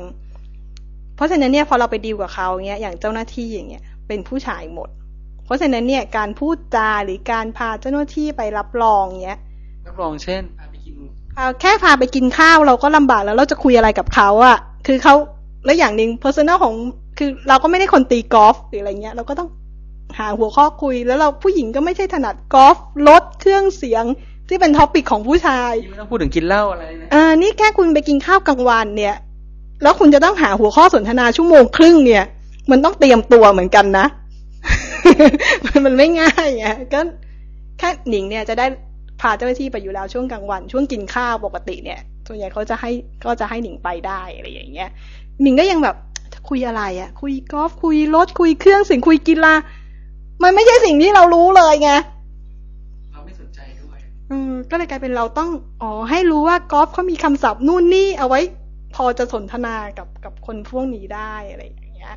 เพราะฉะนั้นเนี่ยพอเราไปดีลกับเขาเงี้ยอย่างเจ้าหน้าที่อย่างเงี้ยเป็นผู้ชายหมด เพราะฉะนั้นเนี่ยการพูดจาหรือการพาเจ้าหน้าที่ไปรับรองเงี้ยรับรองเช่นพาไปกินแค่พาไปกินข้าวเราก็ลำบากแล้วเราจะคุยอะไรกับเขาอะคือเขาแล้วอย่างหนึ่ง personal ของคือเราก็ไม่ได้คนตีกอล์ฟหรืออะไรเงี้ย เราก็ต้องหาหัวข้อคุย แล้วเราผู้หญิงก็ไม่ใช่ถนัดกอล์ฟรถเครื่องเสียงที่เป็นท็อปิกของผู้ชายไม่ต้องพูดถึงกินเหล้าอะไรนะเออนี่แค่คุณไปกินข้าวกลางวันเนี่ย แล้วคุณจะต้องหาหัวข้อสนทนาชั่วโมงครึ่งเนี่ย มันต้องเตรียมตัวเหมือนกันนะ มันไม่ง่ายไงก็แค่หนิงเนี่ยจะได้พาเจ้าหน้าที่ไปอยู่แล้วช่วงกลางวัน ช่วงกินข้าวปกติเนี่ยส่วนใหญ่เขาจะให้ก็จะให้หนิงไปได้อะไรอย่างเงี้ยหนิงก็ยังแบบคุยอะไรอะคุยกอล์ฟคุยรถคุยเครื่องเสิ่งคุยกีฬามันไม่ใช่สิ่งที่เรารู้เลยไงเราไม่สนใจด้วยอืมก็เลยกลายเป็นเราต้องอ๋อให้รู้ว่ากอล์ฟเขามีคำศัพท์นู่นนี่เอาไว้ พอจะสนทนากับกับคนพวกนี้ได้อะไรอย่างเงี้ย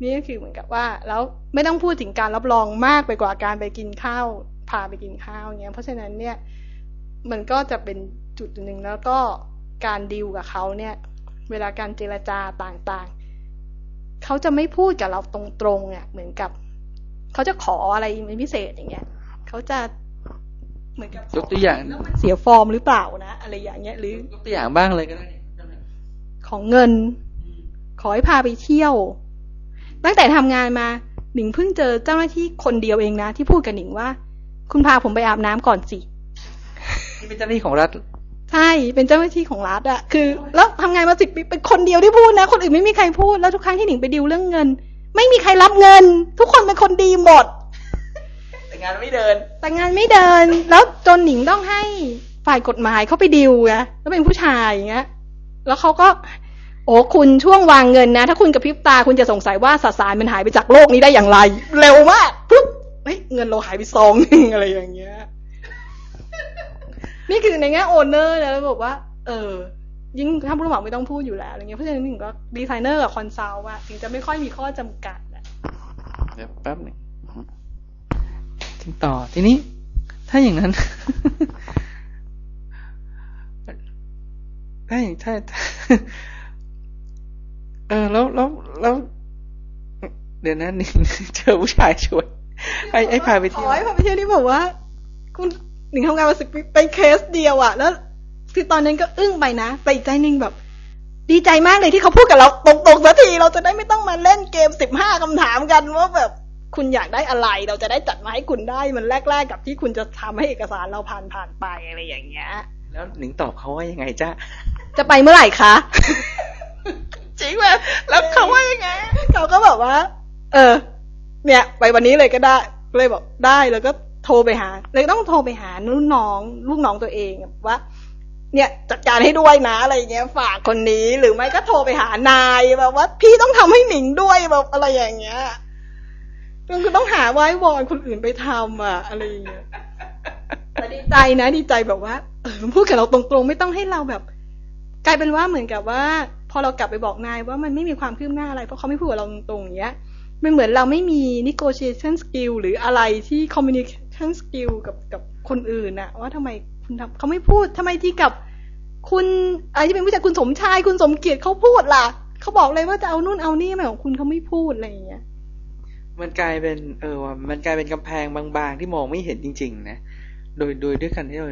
นี่ก็คือเหมือนกับว่า แล้วไม่ต้องพูดถึงการรับรองมากไปกว่าการไปกินข้าวพาไปกินข้าวเงี้ย เพราะฉะนั้นเนี่ยมันก็จะเป็นจุดหนึ่งแล้วก็การดีลกับเขาเนี่ย เวลาการเจรจาต่างๆ เขาจะไม่พูดกับเราตรงๆเนี่ยเหมือนกับ เขาจะขออะไรเป็นพิเศษอย่างเงี้ยเขาจะเหมือนกับยกตัวอย่างแล้วมันเสียฟอร์มหรือเปล่านะอะไรอย่างเงี้ย หรือยกตัวอย่างบ้างเลยก็ได้ ของเงิน ขอให้พาไปเที่ยว ตั้งแต่ทำงานมาหนิงเพิ่งเจอเจ้าหน้าที่คนเดียวเองนะที่พูดกับหนิงว่า คุณพาผมไปอาบน้ำก่อนสินี่เป็นเจ้าหน้าที่ของรัฐใช่เป็นเจ้าหน้าที่ของรัฐอะคือ แล้วทำงานมาสิบปีเป็นคนเดียวที่พูดนะ คนอื่นไม่มีใครพูดแล้วทุกครั้งที่หนิงไปดิวเรื่องเงิน ไม่มีใครรับเงิน ทุกคนเป็นคนดีหมด แต่งานไม่เดิน แต่งานไม่เดิน แล้วจนหนิงต้องให้ฝ่ายกฎหมายเขาไปดิวไงแล้วเป็นผู้ชายอย่างเงี้ย แล้วเขาก็โอ้คุณช่วงวางเงินนะ ถ้าคุณกระพริบตาคุณจะสงสัยว่าสสารมันหายไปจากโลกนี้ได้อย่างไร เร็วมากปุ๊บเฮ้ยเงินเราหายไปซองหนึ่งอะไรอย่างเงี้ย นี่คือในแง่ owner นะแล้วบอกว่า เออ ยิ่งถ้าผู้รับเหมาไม่ต้องพูดอยู่แล้วอะไรเงี้ยเพราะฉะนั้นหนิงก็ดีไซเนอร์กับ consult อะถึงจะไม่ค่อยมีข้อจำกัดอะเดี๋ยวแป๊บหนึ่งถึงต่อทีนี้ ถ้าอย่างนั้น ถ้าอย่างถ้าเออ แล้วแล้วแล้วเดี๋ยวนะนี่เจอผู้ชายชวนให้ให้พาไปเที่ยวอ๋อให้พาไปเที่ยวนี่บอกว่า คุณหนิงทำงานมาสิบปีเป็นเคสเดียวอะแล้วคือตอนนั้นก็อึ้งไปนะแต่อีกใจหนึ่งแบบ ดีใจมากเลยที่เขาพูดกับเราตรงๆสักทีเราจะได้ไม่ต้องมาเล่นเกมสิบห้าคำถามกันว่าแบบคุณอยากได้อะไร เราจะได้จัดมาให้คุณได้มันแรก ๆ กับที่คุณจะทำให้เอกสารเราผ่านผ่านๆไปอะไรอย่างเงี้ย แล้วหนิงตอบเขาว่ายังไงจ้า จะไปเมื่อไหร่คะ จริงไหมแล้วเขาว่ายังไงเขาก็บอกว่า เออ เนี่ย ไปวันนี้เลยก็ได้ เลยบอกได้แล้วก็โทรไปหา เลยต้องโทรไปหารุ่นน้อง ลูกน้องตัวเองว่าเนี่ยจัดการให้ด้วยนะอะไรเงี้ย ฝากคนนี้หรือไม่ก็โทรไปหานายแบบว่า พี่ต้องทำให้หนิงด้วยแบบอะไรอย่างเงี้ยมันคือต้องหาไว้วอนคนอื่นไปทำอะ อะไรอย่างเงี้ยแต่ดีใจนะดีใจแบบว่าเออพูดกับเราตรงๆไม่ต้องให้เราแบบ กลายเป็นว่าเหมือนกับว่า พอเรากลับไปบอกนายว่ามันไม่มีความคืบหน้าอะไรเพราะเขาไม่พูดกับเราตรงๆอย่างเงี้ยมันเหมือนเราไม่มี negotiation skill หรืออะไรที่ communication skill กับกับคนอื่นอะว่าทำไมคุณทำเขาไม่พูดทำไมที่กับคุณอะไรที่เป็นผู้จัดคุณสมชายคุณสมเกียรติเขาพูดล่ะเขาบอกเลยว่าจะเอานู่นเอานี่ทำไมของคุณเขาไม่พูดอะไรอย่างเงี้ยมันกลายเป็นเออว่ะมันกลายเป็นกำแพงบางๆ ที่มองไม่เห็นจริง ๆ นะ โดยโดยด้วยกันที่เรา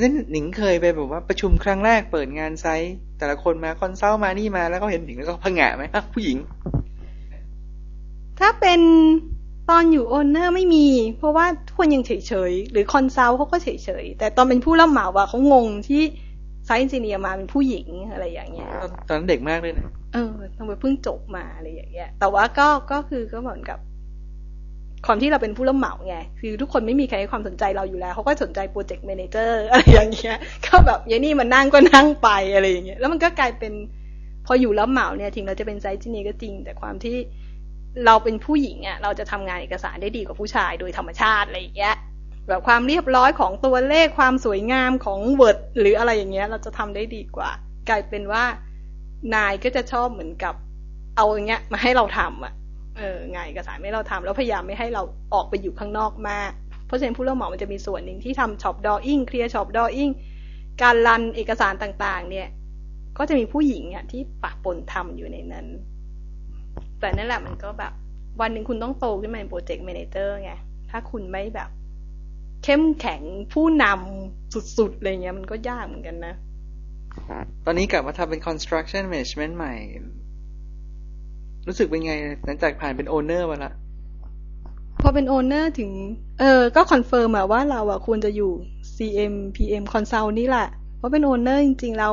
นั้นหนิงเคยไปแบบว่าประชุมครั้งแรกเปิดงาน site แต่ละคนมา consult มานี่มาแล้วก็เห็นหนิงแล้วก็ผงะไหมอะผู้หญิง ถ้าเป็นตอนอยู่ owner ไม่มี เพราะว่าทุกคนยังเฉยๆ หรือ consult เขาก็เฉยๆ แต่ตอนเป็นผู้รับเหมาว่าเขางงที่ site engineer มาเป็นผู้หญิงอะไรอย่างเงี้ยตอนตอนนั้นเด็กมากเลยนะเออทำไมเพิ่งจบมาอะไรอย่างเงี้ย แต่ว่าก็ก็คือก็เหมือนกับ ความที่เราเป็นผู้รับเหมาไง คือทุกคนไม่มีใครให้ความสนใจเราอยู่แล้ว เขาก็สนใจ project manager อะไรอย่างเงี้ย ก็แบบยายนี่มันนั่งก็นั่งไปอะไรอย่างเงี้ย แล้วมันก็กลายเป็น พออยู่รับเหมาเนี่ยถึงเราจะเป็น site engineer ก็จริง แต่ความที่เราเป็นผู้หญิงอะ เราจะทำงานเอกสารได้ดีกว่าผู้ชายโดยธรรมชาติอะไรอย่างเงี้ย แบบความเรียบร้อยของตัวเลขความสวยงามของ Word หรืออะไรอย่างเงี้ย เราจะทำได้ดีกว่า กลายเป็นว่านายก็จะชอบเหมือนกับ เอาอย่างเงี้ยมาให้เราทำอะ เออไงเอกสารไม่เราทำแล้วพยายามไม่ให้เราออกไปอยู่ข้างนอกมาก เพราะฉะนั้นผู้รับเหมามันจะมีส่วนหนึ่งที่ทำ shop drawing เคลียร์ shop drawing การ run เอกสารต่างๆ เนี่ย ก็จะมีผู้หญิงอะที่ปะปนทำอยู่ในนั้น แต่นั่นแหละมันก็แบบ วันหนึ่งคุณต้องโตขึ้นมาเป็น project manager ไงถ้าคุณไม่แบบ เข้มแข็งผู้นำสุดๆอะไรเงี้ยมันก็ยากเหมือนกันนะ ตอนนี้กลับมาทำเป็น construction management ใหม่ รู้สึกเป็นไง หลังจากผ่านเป็น owner มาละพอเป็น owner ถึง เออ ก็ confirm อะว่าเราอะควรจะอยู่ CM PM Consult นี่แหละ เพราะเป็น owner จริงๆแล้ว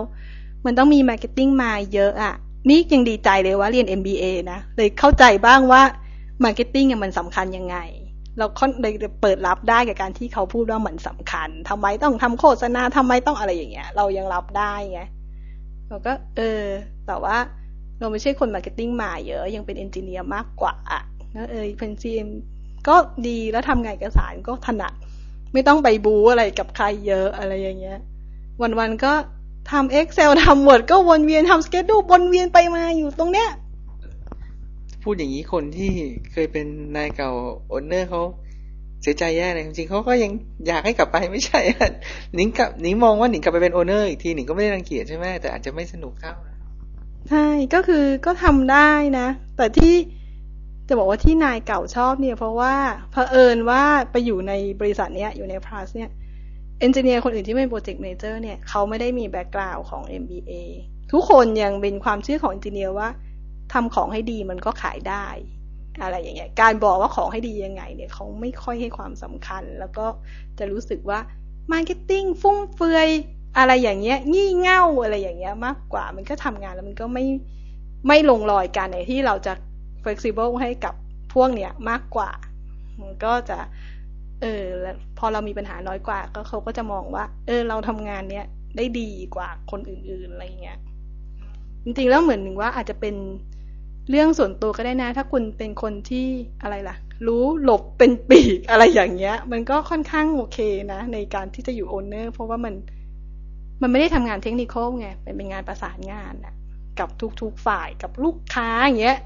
มันต้องมี marketing มาเยอะอะ นี่ยังดีใจเลยว่าเรียน MBA นะ เลยเข้าใจบ้างว่าmarketing มันสำคัญยังไง เราค่อนเลยเปิดรับได้กับการที่เขาพูดว่ามันสำคัญทำไมต้องทำโฆษณาทำไมต้องอะไรอย่างเงี้ย เรายังรับได้ไงเราก็ เออ แต่ว่า เราไม่ใช่คน marketing มาเยอะ ยังเป็น engineer มากกว่าอะแล้วเออเป็น CM ก็ดีแล้วทำงานเอกสารก็ถนัด ไม่ต้องไปบู๊อะไรกับใครเยอะอะไรอย่างเงี้ย วันๆก็ทำ Excel ทำ Word ก็วนเวียนทำ schedule วนเวียนไปมาอยู่ตรงเนี้ย พูดอย่างนี้คนที่เคยเป็นนายเก่า owner เขาเสียใจแย่เลยจริงๆเขาก็ยังอยากให้กลับไปไม่ใช่หนิงกับหนิงมองว่าหนิงกลับไปเป็น owner อีกทีหนิงก็ไม่ได้รังเกียจใช่ไหมแต่อาจจะไม่สนุกเท่านะ ใช่ก็คือก็ทำได้นะ แต่ที่จะบอกว่าที่นายเก่าชอบเนี่ย เพราะว่าเผอิญว่าไปอยู่ในบริษัทเนี้ยอยู่ในพลาสเนี่ย engineer คนอื่นที่เป็น project manager เนี่ยเขาไม่ได้มี background ของ MBA ทุกคนยังเป็นความเชื่อของ engineer ว่าทำของให้ดีมันก็ขายได้ อะไรอย่างเงี้ยการบอกว่าของให้ดียังไงเนี่ยเขาไม่ค่อยให้ความสำคัญ แล้วก็จะรู้สึกว่า marketing ฟุ่มเฟือย อะไรอย่างเงี้ย งี่เง่าอะไรอย่างเงี้ยมากกว่า มันก็ทำงานแล้วมันก็ไม่ไม่ลงรอยกันในที่เราจะ flexible ให้กับพวกเนี้ยมากกว่า มันก็จะ เออแล้วพอเรามีปัญหาน้อยกว่า ก็เขาก็จะมองว่า เออ เราทำงานเนี้ยได้ดีกว่าคนอื่นๆอะไรเงี้ย จริงๆแล้วเหมือนหนึ่งว่าอาจจะเป็นเรื่องส่วนตัวก็ได้นะ ถ้าคุณเป็นคนที่อะไรล่ะ รู้หลบเป็นปีกอะไรอย่างเงี้ย มันก็ค่อนข้างโอเคนะ ในการที่จะอยู่โอนเนอร์เพราะว่ามัน มันไม่ได้ทำงานเทคนิคอลไงเป็นเป็นงานประสานงานนะกับทุกๆฝ่ายกับลูกค้าอย่างเงี้ย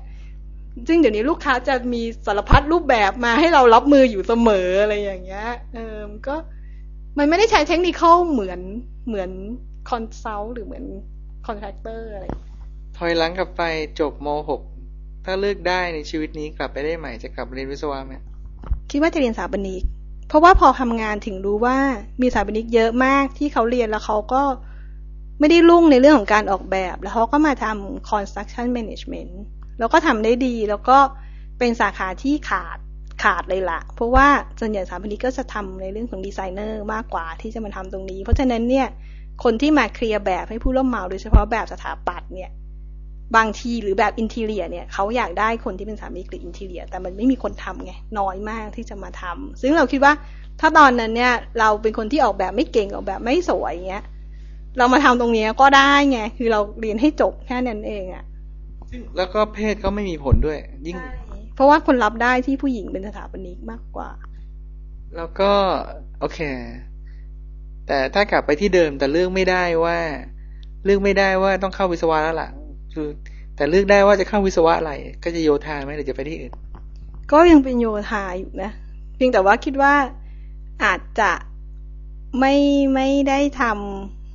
ซึ่งเดี๋ยวนี้ลูกค้าจะมีสารพัดรูปแบบมาให้เรารับมืออยู่เสมออะไรอย่างเงี้ยเออมก็มันไม่ได้ใช้เทคนิคเหมือนเหมือน consult หรือเหมือน contractor อะไรถอยหลังกลับไปจบม .6 ถ้าเลือกได้ในชีวิตนี้กลับไปได้ใหม่จะกลับเรียนวิศวะไหมคิดว่าจะเรียนสถาปนิก เพราะว่าพอทำงานถึงรู้ว่ามีสถาปนิกเยอะมากที่เขาเรียนแล้วเขาก็ไม่ได้รุ่งในเรื่องของการออกแบบ แล้วเขาก็มาทำ construction management แล้วก็ทำได้ดีแล้วก็เป็นสาขาที่ขาดขาดเลยละเพราะว่าส่วนใหญ่สถาปนิกก็จะทำในเรื่องของดีไซเนอร์มากกว่าที่จะมาทำตรงนี้ เพราะฉะนั้นเนี่ยคนที่มาเคลียร์แบบให้ผู้รับเหมาโดยเฉพาะแบบสถาปัตย์เนี่ย บางทีหรือแบบ interior เนี่ยเขาอยากได้คนที่เป็นสถาปนิกหรือ interior แต่มันไม่มีคนทำไงน้อยมากที่จะมาทำซึ่งเราคิดว่าถ้าตอนนั้นเนี่ยเราเป็นคนที่ออกแบบไม่เก่งออกแบบไม่สวยเงี้ยเรามาทำตรงนี้ก็ได้ไงคือเราเรียนให้จบแค่นั้นเองอะแล้วก็เพศก็ไม่มีผลด้วย ยิ่ง เพราะว่าคนรับได้ที่ผู้หญิงเป็นสถาปนิกมากกว่า แล้วก็โอเค แต่ถ้ากลับไปที่เดิมแต่เลือกไม่ได้ว่า เลือกไม่ได้ว่าต้องเข้าวิศวะแล้วล่ะ คือ แต่เลือกได้ว่าจะเข้าวิศวะอะไร ก็จะโยธาไหมหรือจะไปที่อื่น ก็ยังเป็นโยธาอยู่นะ เพียงแต่ว่าคิดว่าอาจจะไม่ไม่ได้ท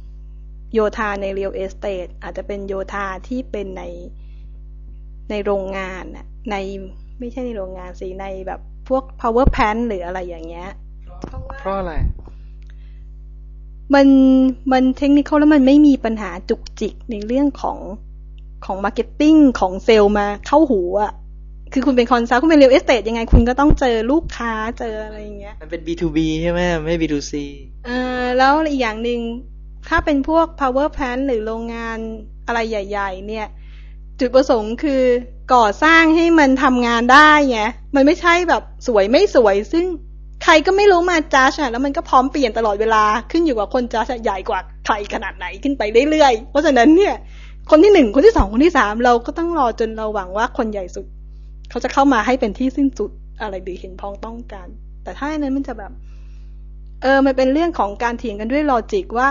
ำโยธาในเรียลเอสเต e อาจจะเป็นโยธาที่เป็นในในโรงงานน่ะในไม่ใช่ในโรงงานสิในแบบพวก power plant หรืออะไรอย่างเงี้ย เพราะอะไร มันมันเทคนิคแล้วมันไม่มีปัญหาจุกจิกในเรื่องของ ของ marketing ของเซลล์มาเข้าหูอะคือคุณเป็นคอนซัลท์คุณเป็นเรียลเอสเต e ยังไงคุณก็ต้องเจอลูกค้าเจออะไรอย่างเงี้ย มันเป็น B2B ใช่ไหมไม่ B2C เออแล้วอีกอย่างหนึ่งถ้าเป็นพวก power plant หรือโรงงานอะไรใหญ่ ๆ เนี่ย จุดประสงค์คือก่อสร้างให้มันทำงานได้ไงมันไม่ใช่แบบสวยไม่สวย ซึ่งใครก็ไม่รู้มาจ้าชอะแล้วมันก็พร้อมเปลี่ยนตลอดเวลาขึ้นอยู่กับคนจ้าชใหญ่กว่าใครขนาดไหนขึ้นไปเรื่อยๆเพราะฉะนั้นเนี่ย คนที่หนึ่งคนที่สองคนที่สามเราก็ต้องรอจนเราหวังว่าคนใหญ่สุด เขาจะเข้ามาให้เป็นที่สิ้นสุดอะไรหรือเห็นพ้องต้องกัน แต่ถ้าอันนั้นมันจะแบบ เออมันเป็นเรื่องของการเถียงกันด้วยลอจิกว่า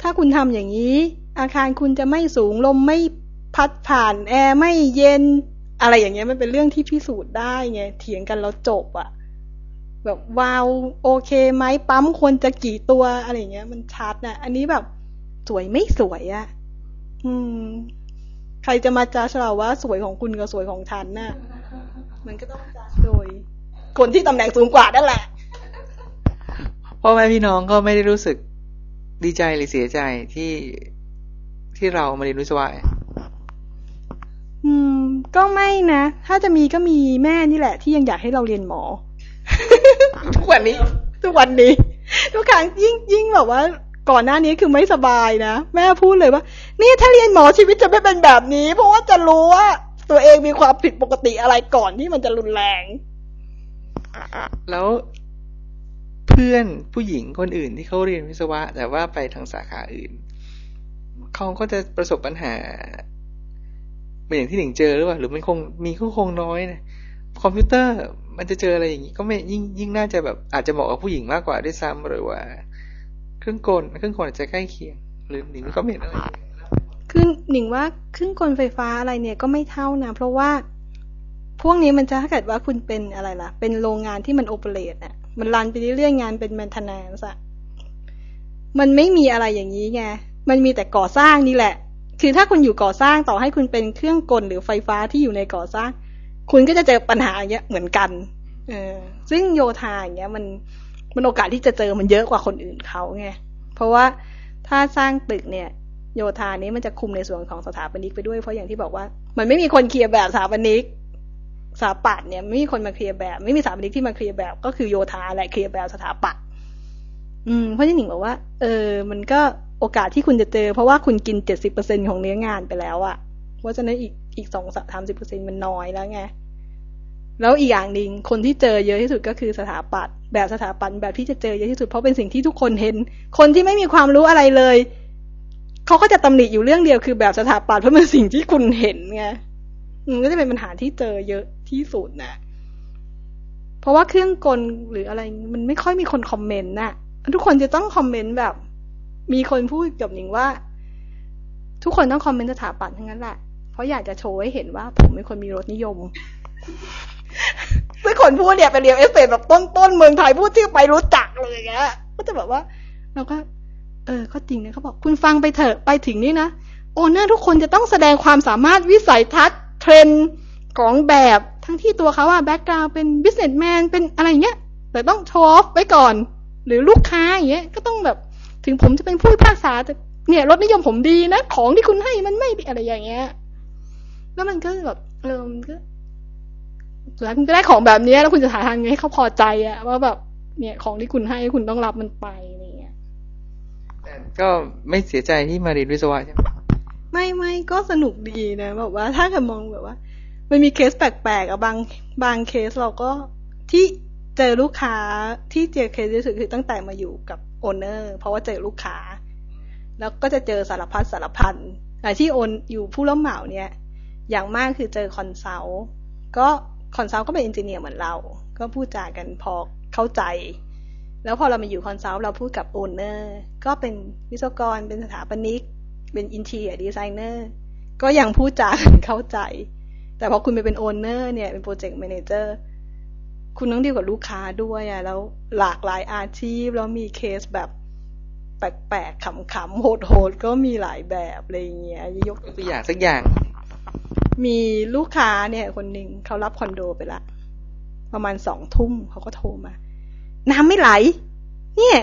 ถ้าคุณทำอย่างนี้ อาคารคุณจะไม่สูงลมไม่พัดผ่านแอร์ไม่เย็นอะไรอย่างเงี้ยมันเป็นเรื่องที่พิสูจน์ได้ไงเถียงกันแล้วจบอะแบบวาวโอเคไหมปั๊มควรจะกี่ตัวอะไรเงี้ย มันชัดนะอันนี้แบบสวยไม่สวยอะ อืม ใครจะมาจ้าเราว่าสวยของคุณกับสวยของฉันน่ะ มันก็ต้องจ้าโดย คนที่ตำแหน่งสูงกว่านั่นแหละพ่อแม่พี่น้องก็ไม่ได้รู้สึกดีใจหรือเสียใจที่ที่เรามาเรียนวิศวะอืม ก็ไม่นะ ถ้าจะมีก็มีแม่นี่แหละ ที่ยังอยากให้เราเรียนหมอ ทุกวันนี้ ทุกวันนี้ ทุกครั้งยิ่งยิ่งแบบว่า ก่อนหน้านี้คือไม่สบายนะ แม่พูดเลยว่า นี่ถ้าเรียนหมอชีวิตจะไม่เป็นแบบนี้ เพราะว่าจะรู้ว่าตัวเองมีความผิดปกติอะไรก่อนที่มันจะรุนแรงแล้วเพื่อนผู้หญิงคนอื่นที่เขาเรียนวิศวะ แต่ว่าไปทางสาขาอื่นเขาก็จะประสบปัญหาเป็นอย่างที่หนึ่งเจอหรือเปล่าหรือมันคงมีก็คงน้อยนะคอมพิวเตอร์มันจะเจออะไรอย่างนี้ก็ไม่ยิ่งยิ่งน่าจะแบบอาจจะเหมาะกับผู้หญิงมากกว่าด้วยซ้ำหรือว่า ครื่องกลเครื่องกลอาจจะใกล้เคียง หรือหนิงก็ไม่เห็นอะไรคือหนิงว่าเครื่องกลไฟฟ้าอะไรเนี่ยก็ไม่เท่านะ เพราะว่าพวกนี้มันจะถ้าเกิดว่าคุณเป็นอะไรล่ะ เป็นโรงงานที่มันโอเปเรตอะ มันรันไปเรื่อยๆงานเป็นแมนทนานซะมันไม่มีอะไรอย่างนี้ไง มันมีแต่ก่อสร้างนี่แหละ คือถ้าคุณอยู่ก่อสร้างต่อให้คุณเป็นเครื่องกลหรือไฟฟ้าที่อยู่ในก่อสร้าง คุณก็จะเจอปัญหาอย่างเงี้ยเหมือนกัน เออซึ่งโยธาอย่างเงี้ยมัน มันโอกาสที่จะเจอมันเยอะกว่าคนอื่นเขาไงเพราะว่าถ้าสร้างตึกเนี่ยโยธานี้มันจะคุมในส่วนของสถาปนิกไปด้วยเพราะอย่างที่บอกว่า มันไม่มีคนเคลียร์แบบสถาปนิกสถาปัตย์เนี่ยไม่มีคนมาเคลียร์แบบ ไม่มีสถาปนิกที่มาเคลียร์แบบ ก็คือโยธาแหละเคลียร์แบบสถาปัตย์อืมเพราะที่หนิงบอกว่า เออ มันก็โอกาสที่คุณจะเจอ เพราะว่าคุณกินเจ็ดสิบเปอร์เซ็นของเนื้องานไปแล้วอะเพราะฉะนั้นอีกอีกสองสามสิบเปอร์เซ็นมันน้อยแล้วไงแล้วอีกอย่างหนึ่งคนที่เจอเยอะที่สุดก็คือสถาปัตย์ แบบสถาปัตย์แบบที่จะเจอเยอะที่สุดเพราะเป็นสิ่งที่ทุกคนเห็น คนที่ไม่มีความรู้อะไรเลยเขาก็จะตำหนิอยู่เรื่องเดียวคือแบบสถาปัตย์เพราะมันสิ่งที่คุณเห็นไงมันก็จะเป็นปัญหาที่เจอเยอะที่สุดนะเพราะว่าเครื่องกลหรืออะไร มันไม่ค่อยมีคนคอมเมนต์น่ะ ทุกคนจะต้องคอมเมนต์แบบ มีคนพูดกับหนิงว่า ทุกคนต้อง comment สถาปัตย์ทั้งนั้นแหละเพราะอยากจะโชว์ให้เห็นว่า ผมเป็นคนมีรสนิยม ซึ่งคนพูดเนี่ยเป็น real estate แบบต้นๆเมืองไทยพูดชื่อไปรู้จักเลยอย่างเงี้ยก็จะแบบว่า เราก็ เออก็จริงนะเขาบอกคุณฟังไปเถอะไปถึงนี่นะ owner ทุกคนจะต้องแสดงความสามารถวิสัยทัศน์เทรนของแบบทั้งที่ตัวเขาอะ background เป็น businessman เป็นอะไรเงี้ย แต่ต้องโชว์ออฟไว้ก่อน หรือลูกค้าอย่างเงี้ยก็ต้องแบบถึงผมจะเป็นผู้พิพากษาแต่เนี่ยรถนิยมผมดีนะ ของที่คุณให้มันไม่ดีอะไรอย่างเงี้ย แล้วมันก็แบบเออมันก็ สุดท้ายคุณก็ได้ของแบบนี้แล้วคุณจะหาทางไงให้เขาพอใจอะว่าแบบเนี่ยของที่คุณให้คุณต้องรับมันไปอะไรเงี้ยแต่ก็ไม่เสียใจที่มาเรียนวิศวะใช่ไหมไม่ไม่ก็สนุกดีนะแบบว่าถ้าเกิดมองแบบว่า มันมีเคสแปลกๆอะบางบางเคสเราก็ที่เจอลูกค้าที่เจอเคสที่สุดคือตั้งแต่มาอยู่กับ owner เพราะว่าเจอลูกค้า แล้วก็จะเจอสารพัดสารพันแต่ที่ตอนอยู่ผู้รับเหมาเนี่ย อย่างมากคือเจอ consult ก็ consult ก็เป็น engineer เหมือนเรา ก็พูดจากันพอเข้าใจ แล้วพอเรามาอยู่ consult เราพูดกับ owner ก็เป็นวิศวกรเป็นสถาปนิก เป็น interior designer ก็ยังพูดจาเข้าใจ แต่พอคุณไปเป็น owner เนี่ยเป็น project manager คุณต้องดีกับลูกค้าด้วยอะแล้วหลากหลายอาชีพ แล้วมีเคสแบบแปลกๆขำๆโหดๆก็มีหลายแบบอะไรเงี้ยยกตัวอย่างสักอย่าง มีลูกค้าเนี่ยคนหนึ่งเขารับคอนโดไปละ ประมาณสองทุ่มเขาก็โทรมา น้ำไม่ไหล เนี่ย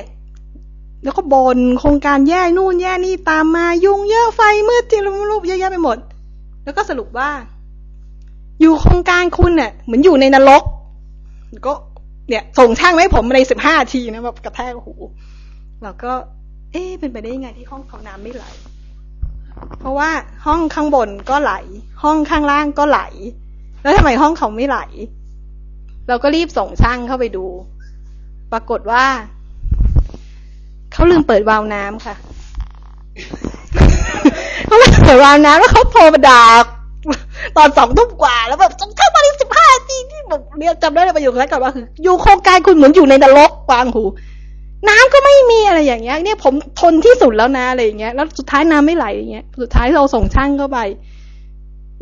แล้วก็บนโครงการแย่นู่นแย่นี่ตามมายุ่งเยอะไฟมืดที่รูปเยอะแยะไปหมด แล้วก็สรุปว่า อยู่โครงการคุณเนี่ยเหมือนอยู่ในนรกก็เนี่ยส่งช่างให้ผมในสิบห้าทีนะแบบกระแทกหูแล้วก็ เอ๊ะเป็นไปได้ยังไงที่ห้องเขาน้ำไม่ไหล เพราะว่าห้องข้างบนก็ไหล ห้องข้างล่างก็ไหล แล้วทำไมห้องเขาไม่ไหล เราก็รีบส่งช่างเข้าไปดู ปรากฏว่าเขาลืมเปิดวาล์วน้ำค่ะเขาลืมเปิดวาล์วน้ำแล้วเขาโทรมาด่าตอนสองทุ่มกว่า แล้วแบบจงเข้ามาในสิบห้าทีที่แบบเรียกจำได้เลยประโยคแรกก่อนว่าคืออยู่โครงการคุณเหมือนอยู่ในนรกวางหู น้ำก็ไม่มีอะไรอย่างเงี้ย เนี่ยผมทนที่สุดแล้วนะอะไรอย่างเงี้ย แล้วสุดท้ายน้ำไม่ไหลอย่างเงี้ย สุดท้ายเราส่งช่างเข้าไป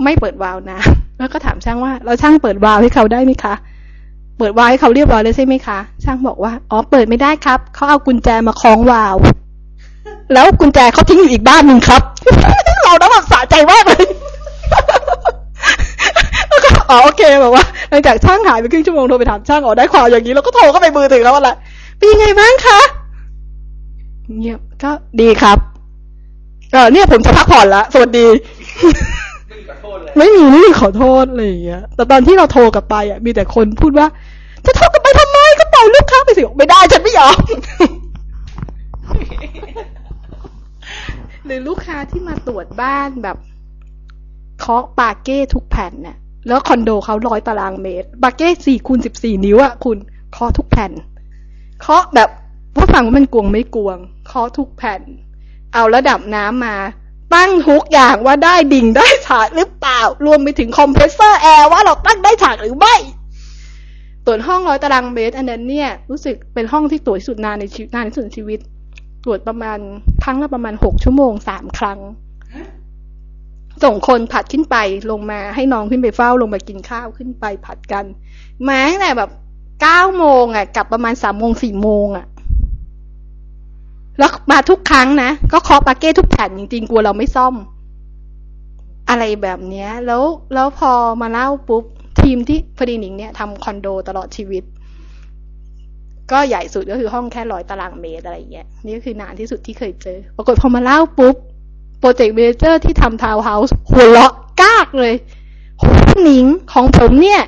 ไม่เปิดวาล์วนะแล้วก็ถามช่างว่าเราช่างเปิดวาล์วให้เขาได้ไหมคะ เปิดวาล์วให้เขาเรียบร้อยเลยใช่ไหมคะ ช่างบอกว่า อ๋อ เปิดไม่ได้ครับ เขาเอากุญแจมาคล้องวาล์วแล้วกุญแจเขาทิ้งอยู่อีกบ้านหนึ่งครับ เราต้องแบบสะใจมากเลยแล้วก็อ๋อโอเคแบบว่าหลังจากช่างหายไปครึ่งชั่วโมงโทรไปถามช่างอ๋อได้ข่าวอย่างนี้แล้วก็โทรเข้าไปมือถือแล้วว่าอะไร เป็นยังไงบ้างคะเงียบก็ดีครับเออเนี่ยผมจะพักผ่อนละสวัสดี ไม่มีไม่มีขอโทษอะไรอย่างเงี้ยแต่ตอนที่เราโทรกลับไปอะ มีแต่คนพูดว่า จะโทรกลับไปทำไมก็ปล่อยลูกค้าไปสิไม่ได้ฉันไม่ยอมหรือลูกค้าที่มาตรวจบ้านแบบเคาะปาเก้ทุกแผ่นเนี่ยแล้วคอนโดเขาร้อยตารางเมตร ปาเก้สี่คูณสิบสี่นิ้วอะคุณเคาะทุกแผ่น เคาะแบบว่าฟังว่ามันกลวงไม่กลวงเคาะทุกแผ่น เอาระดับน้ำมา ตั้งทุกอย่างว่าได้ดิ่งได้ฉากหรือเปล่า รวมไปถึงคอมเพรสเซอร์แอร์ว่าเราตั้งได้ฉากหรือไม่ตรวจห้องร้อยตารางเมตรอันนั้นเนี่ยรู้สึกเป็นห้องที่ตรวจสุดนานในชีวิตนานที่สุดในชีวิต ตรวจประมาณครั้งละประมาณหกชั่วโมงสามครั้ง ส่งคนผลัดขึ้นไปลงมาให้น้องขึ้นไปเฝ้าลงมากินข้าวขึ้นไปผลัดกันมาตั้งแต่แบบ เก้าโมงอะกลับประมาณสามโมงสี่โมงอะ แล้วมาทุกครั้งนะ ก็เคาะปาร์เกต์ทุกแผ่นจริงๆกลัวเราไม่ซ่อม อะไรแบบเนี้ย แล้วแล้วพอมาเล่าปุ๊บ ทีมที่พอดีหนิงเนี่ยทำคอนโดตลอดชีวิต ก็ใหญ่สุดก็คือห้องแค่ร้อยตารางเมตรอะไรเงี้ยนี่ก็คือนานที่สุดที่เคยเจอ ปรากฏพอมาเล่าปุ๊บ project manager ที่ทำทาวน์เฮาส์หัวเราะกากเลยโหหนิงของผมเนี่ย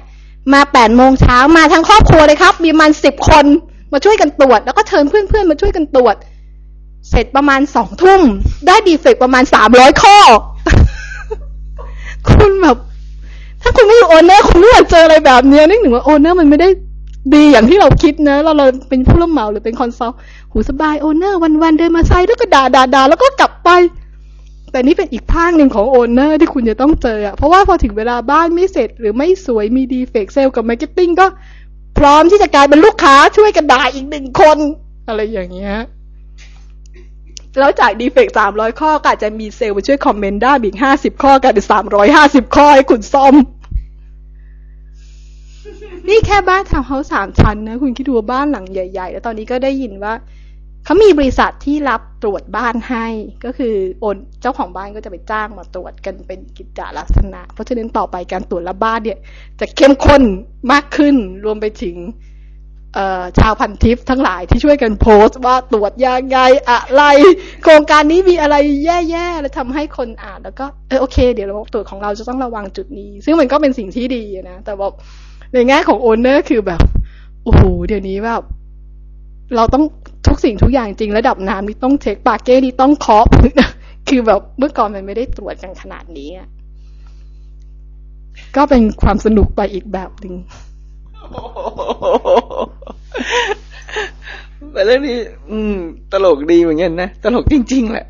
มาแปดโมงเช้ามาทั้งครอบครัวเลยครับ มีประมาณสิบคนมาช่วยกันตรวจ แล้วก็เชิญเพื่อนๆมาช่วยกันตรวจ เสร็จประมาณสองทุ่ม ได้ defect ประมาณสามร้อยข้อ คุณแบบ ถ้าคุณไม่อยู่ owner คุณไม่อยากเจออะไรแบบเนี้ยนึกถึงว่า owner มันไม่ได้ดีอย่างที่เราคิดนะ เราเราเป็นผู้รับเหมาหรือเป็น consult โหสบาย owner วันๆเดินมาใช้แล้วก็ด่าด่าด่าแล้วก็กลับไป แต่นี่เป็นอีกภาคหนึ่งของ owner ที่คุณจะต้องเจออะเพราะว่าพอถึงเวลาบ้านไม่เสร็จหรือไม่สวยมี defect sale กับ marketing ก็พร้อมที่จะกลายเป็นลูกค้าช่วยกันด่าอีกหนึ่งคน อะไรอย่างเงี้ยแล้วจาก defect สามร้อยข้อก็อาจจะมีเซลล์มาช่วย comment ได้อีกห้าสิบข้อกลายเป็นสามร้อยห้าสิบข้อให้คุณซ่อม นี่แค่บ้านทาวน์เฮาส์สามชั้นนะ คุณคิดดูว่าบ้านหลังใหญ่ ๆ แล้วตอนนี้ก็ได้ยินว่า เขามีบริษัทที่รับตรวจบ้านให้ ก็คือโอนเจ้าของบ้านก็จะไปจ้างมาตรวจกันเป็นกิจจลักษณะ เพราะฉะนั้นต่อไปการตรวจละบ้านเนี่ย จะเข้มข้นมากขึ้นรวมไปถึงชาวพันทิปทั้งหลายที่ช่วยกันโพสต์ว่าตรวจยังไงอะไร โครงการนี้มีอะไรแย่ๆแล้วทำให้คนอ่านแล้วก็เออโอเค เดี๋ยวเระบบตรวจของเราจะต้องระวังจุดนี้ ซึ่งมันก็เป็นสิ่งที่ดีนะแต่บอกในแง่ของโอนเนอร์คือแบบโอ้โหเดี๋ยวนี้แบบเราต้อง ทุกสิ่งทุกอย่างจริงระดับน้ำนี่ต้องเช็คปาร์เกต์นี่ต้องเคาะคือแบบเมื่อก่อนมันไม่ได้ตรวจกันขนาดนี้อะก็เป็นความสนุกไปอีกแบบหนึ่งแต่เรื่องนี้ อืม ตลกดีเหมือนกันนะ ตลกจริง ๆ แหละ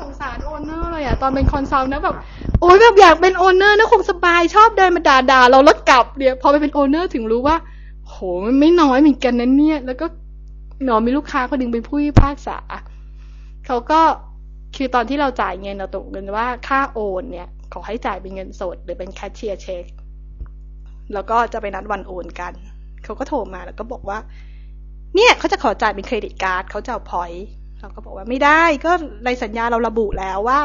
สงสาร owner เลยอะตอนเป็น consult นะแบบ โอ้ยแบบอยากเป็น owner นะคงสบายชอบเดินมาด่าด่าเราแล้วกลับเนี่ยพอไปเป็น owner ถึงรู้ว่า โหมันไม่น้อยเหมือนกันนะเนี่ย แล้วก็ หนอมีลูกค้าคนหนึ่งเป็นผู้พิพากษาเขาก็คือตอนที่เราจ่ายเงินเราตกเงินว่าค่าโอนเนี่ย ขอให้จ่ายเป็นเงินสด หรือเป็นแคชเชียร์เช็คแล้วก็จะไปนัดวันโอนกัน เขาก็โทรมาแล้วก็บอกว่า เนี่ยเขาจะขอจ่ายเป็น credit card เขาจะเอา point เราก็บอกว่าไม่ได้ก็ในสัญญาเราระบุแล้วว่า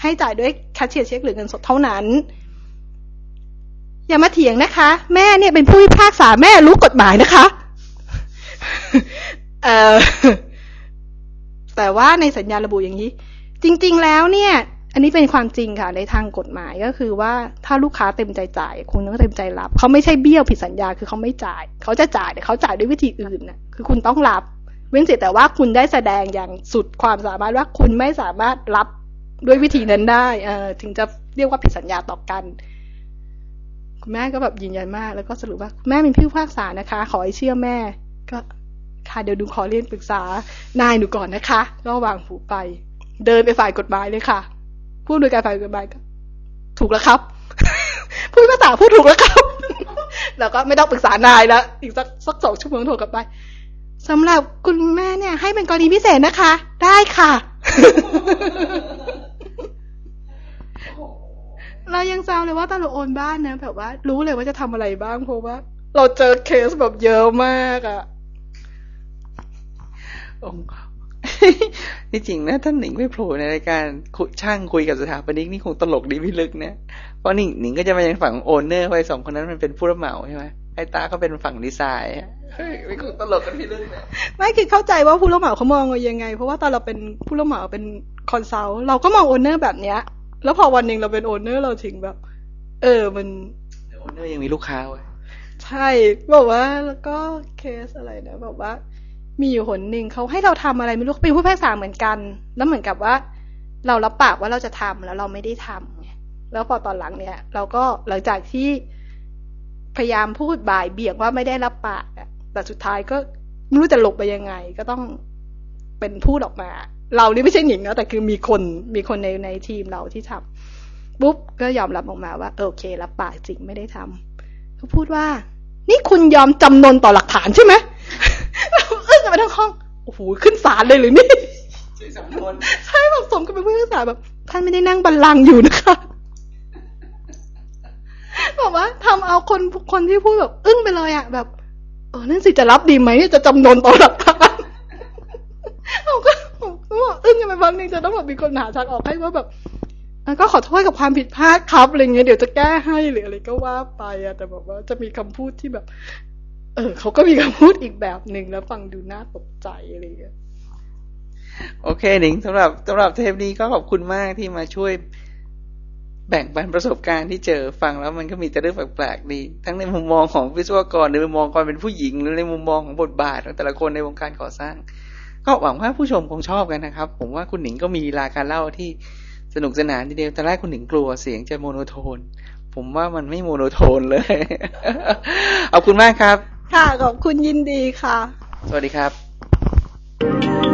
ให้จ่ายด้วยแคชเชียร์เช็คหรือเงินสดเท่านั้น อย่ามาเถียงนะคะ แม่เนี่ยเป็นผู้พิพากษาแม่รู้กฎหมายนะคะ เออแต่ว่าในสัญญาระบุอย่างนี้ จริง ๆ แล้วเนี่ย อันนี้เป็นความจริงค่ะ ในทางกฎหมายก็คือว่าถ้าลูกค้าเต็มใจจ่ายคุณต้องเต็มใจรับ เขาไม่ใช่เบี้ยวผิดสัญญาคือเขาไม่จ่าย เขาจะจ่ายแต่เขาจ่ายด้วยวิธีอื่นนะคือคุณต้องรับ เว้นเสียแต่ว่าคุณได้แสดงอย่างสุดความสามารถว่าคุณไม่สามารถรับด้วยวิธีนั้นได้เออถึงจะเรียกว่าผิดสัญญาต่อกัน คุณแม่ก็แบบยืนยันมาก แล้วก็สรุปว่าแม่เป็นผู้พิพากษานะคะ ขอให้เชื่อแม่ ก็ ค่ะ เดี๋ยวดูขอเรียนปรึกษานายหนูก่อนนะคะก็วางหูไป เดินไปฝ่ายกฎหมายเลยค่ะ ผู้โดยการฝ่ายกฎหมายก็ถูกแล้วครับผู้พิพาษาพูดถูกแล้วครับ แล้วก็ไม่ต้องปรึกษานายแล้วอีกสักสักสองชั่วโมงโทรกลับไปสำหรับคุณแม่เนี่ย ให้เป็นกรณีพิเศษนะคะ ได้ค่ะ เรายังจำเลยว่าตอนเราโอนบ้านนะแบบว่า รู้เลยว่าจะทำอะไรบ้างเพราะว่า เราเจอเคสแบบเยอะมากอะ องค์ที่จริงนะท่านหนิงไม่โผล่ในรายการคุช่างคุยกับสถาปนิกนี่คงตลกดีพี่ลึกนะเพราะหนิงหนิงก็จะมายังฝั่งโอนเนอร์ไปสองคนนั้นมันเป็นผู้รับเหมาใช่ไหมไอ้ตาก็เป็นฝั่งดีไซน์อะเฮ้ยไม่คงตลกกันพิลึกนะไม่คือเข้าใจว่าผู้รับเหมาเขามองเรายังไง เพราะว่าตอนเราเป็นผู้รับเหมาเป็น consult เราก็มอง owner แบบเนี้ย แล้วพอวันหนึ่งเราเป็น owner เราถึงแบบ เออมัน owner ยังมีลูกค้าเว้ยใช่บอกว่าแล้วก็เคสอะไรนะบอกว่า มีอยู่หนหนึ่งเขาให้เราทำอะไรไม่รู้เป็นผู้พิพากษาเหมือนกัน แล้วเหมือนกับว่า เรารับปากว่าเราจะทำแล้วเราไม่ได้ทำแล้วพอตอนหลังเนี่ย เราก็หลังจากที่พยายามพูดบ่ายเบี่ยงว่าไม่ได้รับปากแต่สุดท้ายก็ไม่รู้จะหลบไปยังไง ก็ต้องเป็นพูดออกมา เรานี่ไม่ใช่หนิงนะแต่คือมีคนมีคนในในทีมเราที่ทำปุ๊บก็ยอมรับออกมาว่าโอเค รับปากจริงไม่ได้ทำเขาพูดว่า นี่คุณยอมจำนนต่อหลักฐานใช่ไหม กันไปทั้งห้องโอ้โหขึ้นศาลเลยหรือนี่ใช่สำนวนใช่แบบสมกับเป็นผู้พิพากษาแบบ ท่านไม่ได้นั่งบัลลังก์อยู่นะคะบอกว่าทำเอาคนคนที่พูดแบบอึ้งไปเลยอะแบบเออนั่นสิจะรับดีไหมจะจำนนต่อหลักฐานเราก็ผมก็บอกอึ้งกันไปบางนึงจะต้องแบบมีคนหาทางออกให้ว่าแบบอะก็ขอโทษกับความผิดพลาดครับอะไรเงี้ยเดี๋ยวจะแก้ให้หรืออะไรก็ว่าไปอะแต่แบบว่าจะมีคำพูดที่แบบ เออเขาก็มีคำพูดอีกแบบหนึ่งแล้วฟังดูน่าตกใจอะไรเงี้ยโอเคหนิงสำหรับสำหรับเทปนี้ก็ขอบคุณมากที่มาช่วยแบ่งปันประสบการณ์ที่เจอฟังแล้วมันก็มีแต่เรื่องแปลกๆดี ทั้งในมุมมองของวิศวกรในมุมมองความเป็นผู้หญิงหรือในมุมมองของบทบาทของแต่ละคนในวงการก่อสร้าง ก็หวังว่าผู้ชมคงชอบกันนะครับ ผมว่าคุณหนิงก็มีลีลาการเล่าที่สนุกสนานทีเดียวแต่แรกคุณหนิงกลัวเสียงจะ monotone ผมว่ามันไม่ monotone เลยขอบคุณมากครับ ค่ะขอบคุณยินดีค่ะ สวัสดีครับ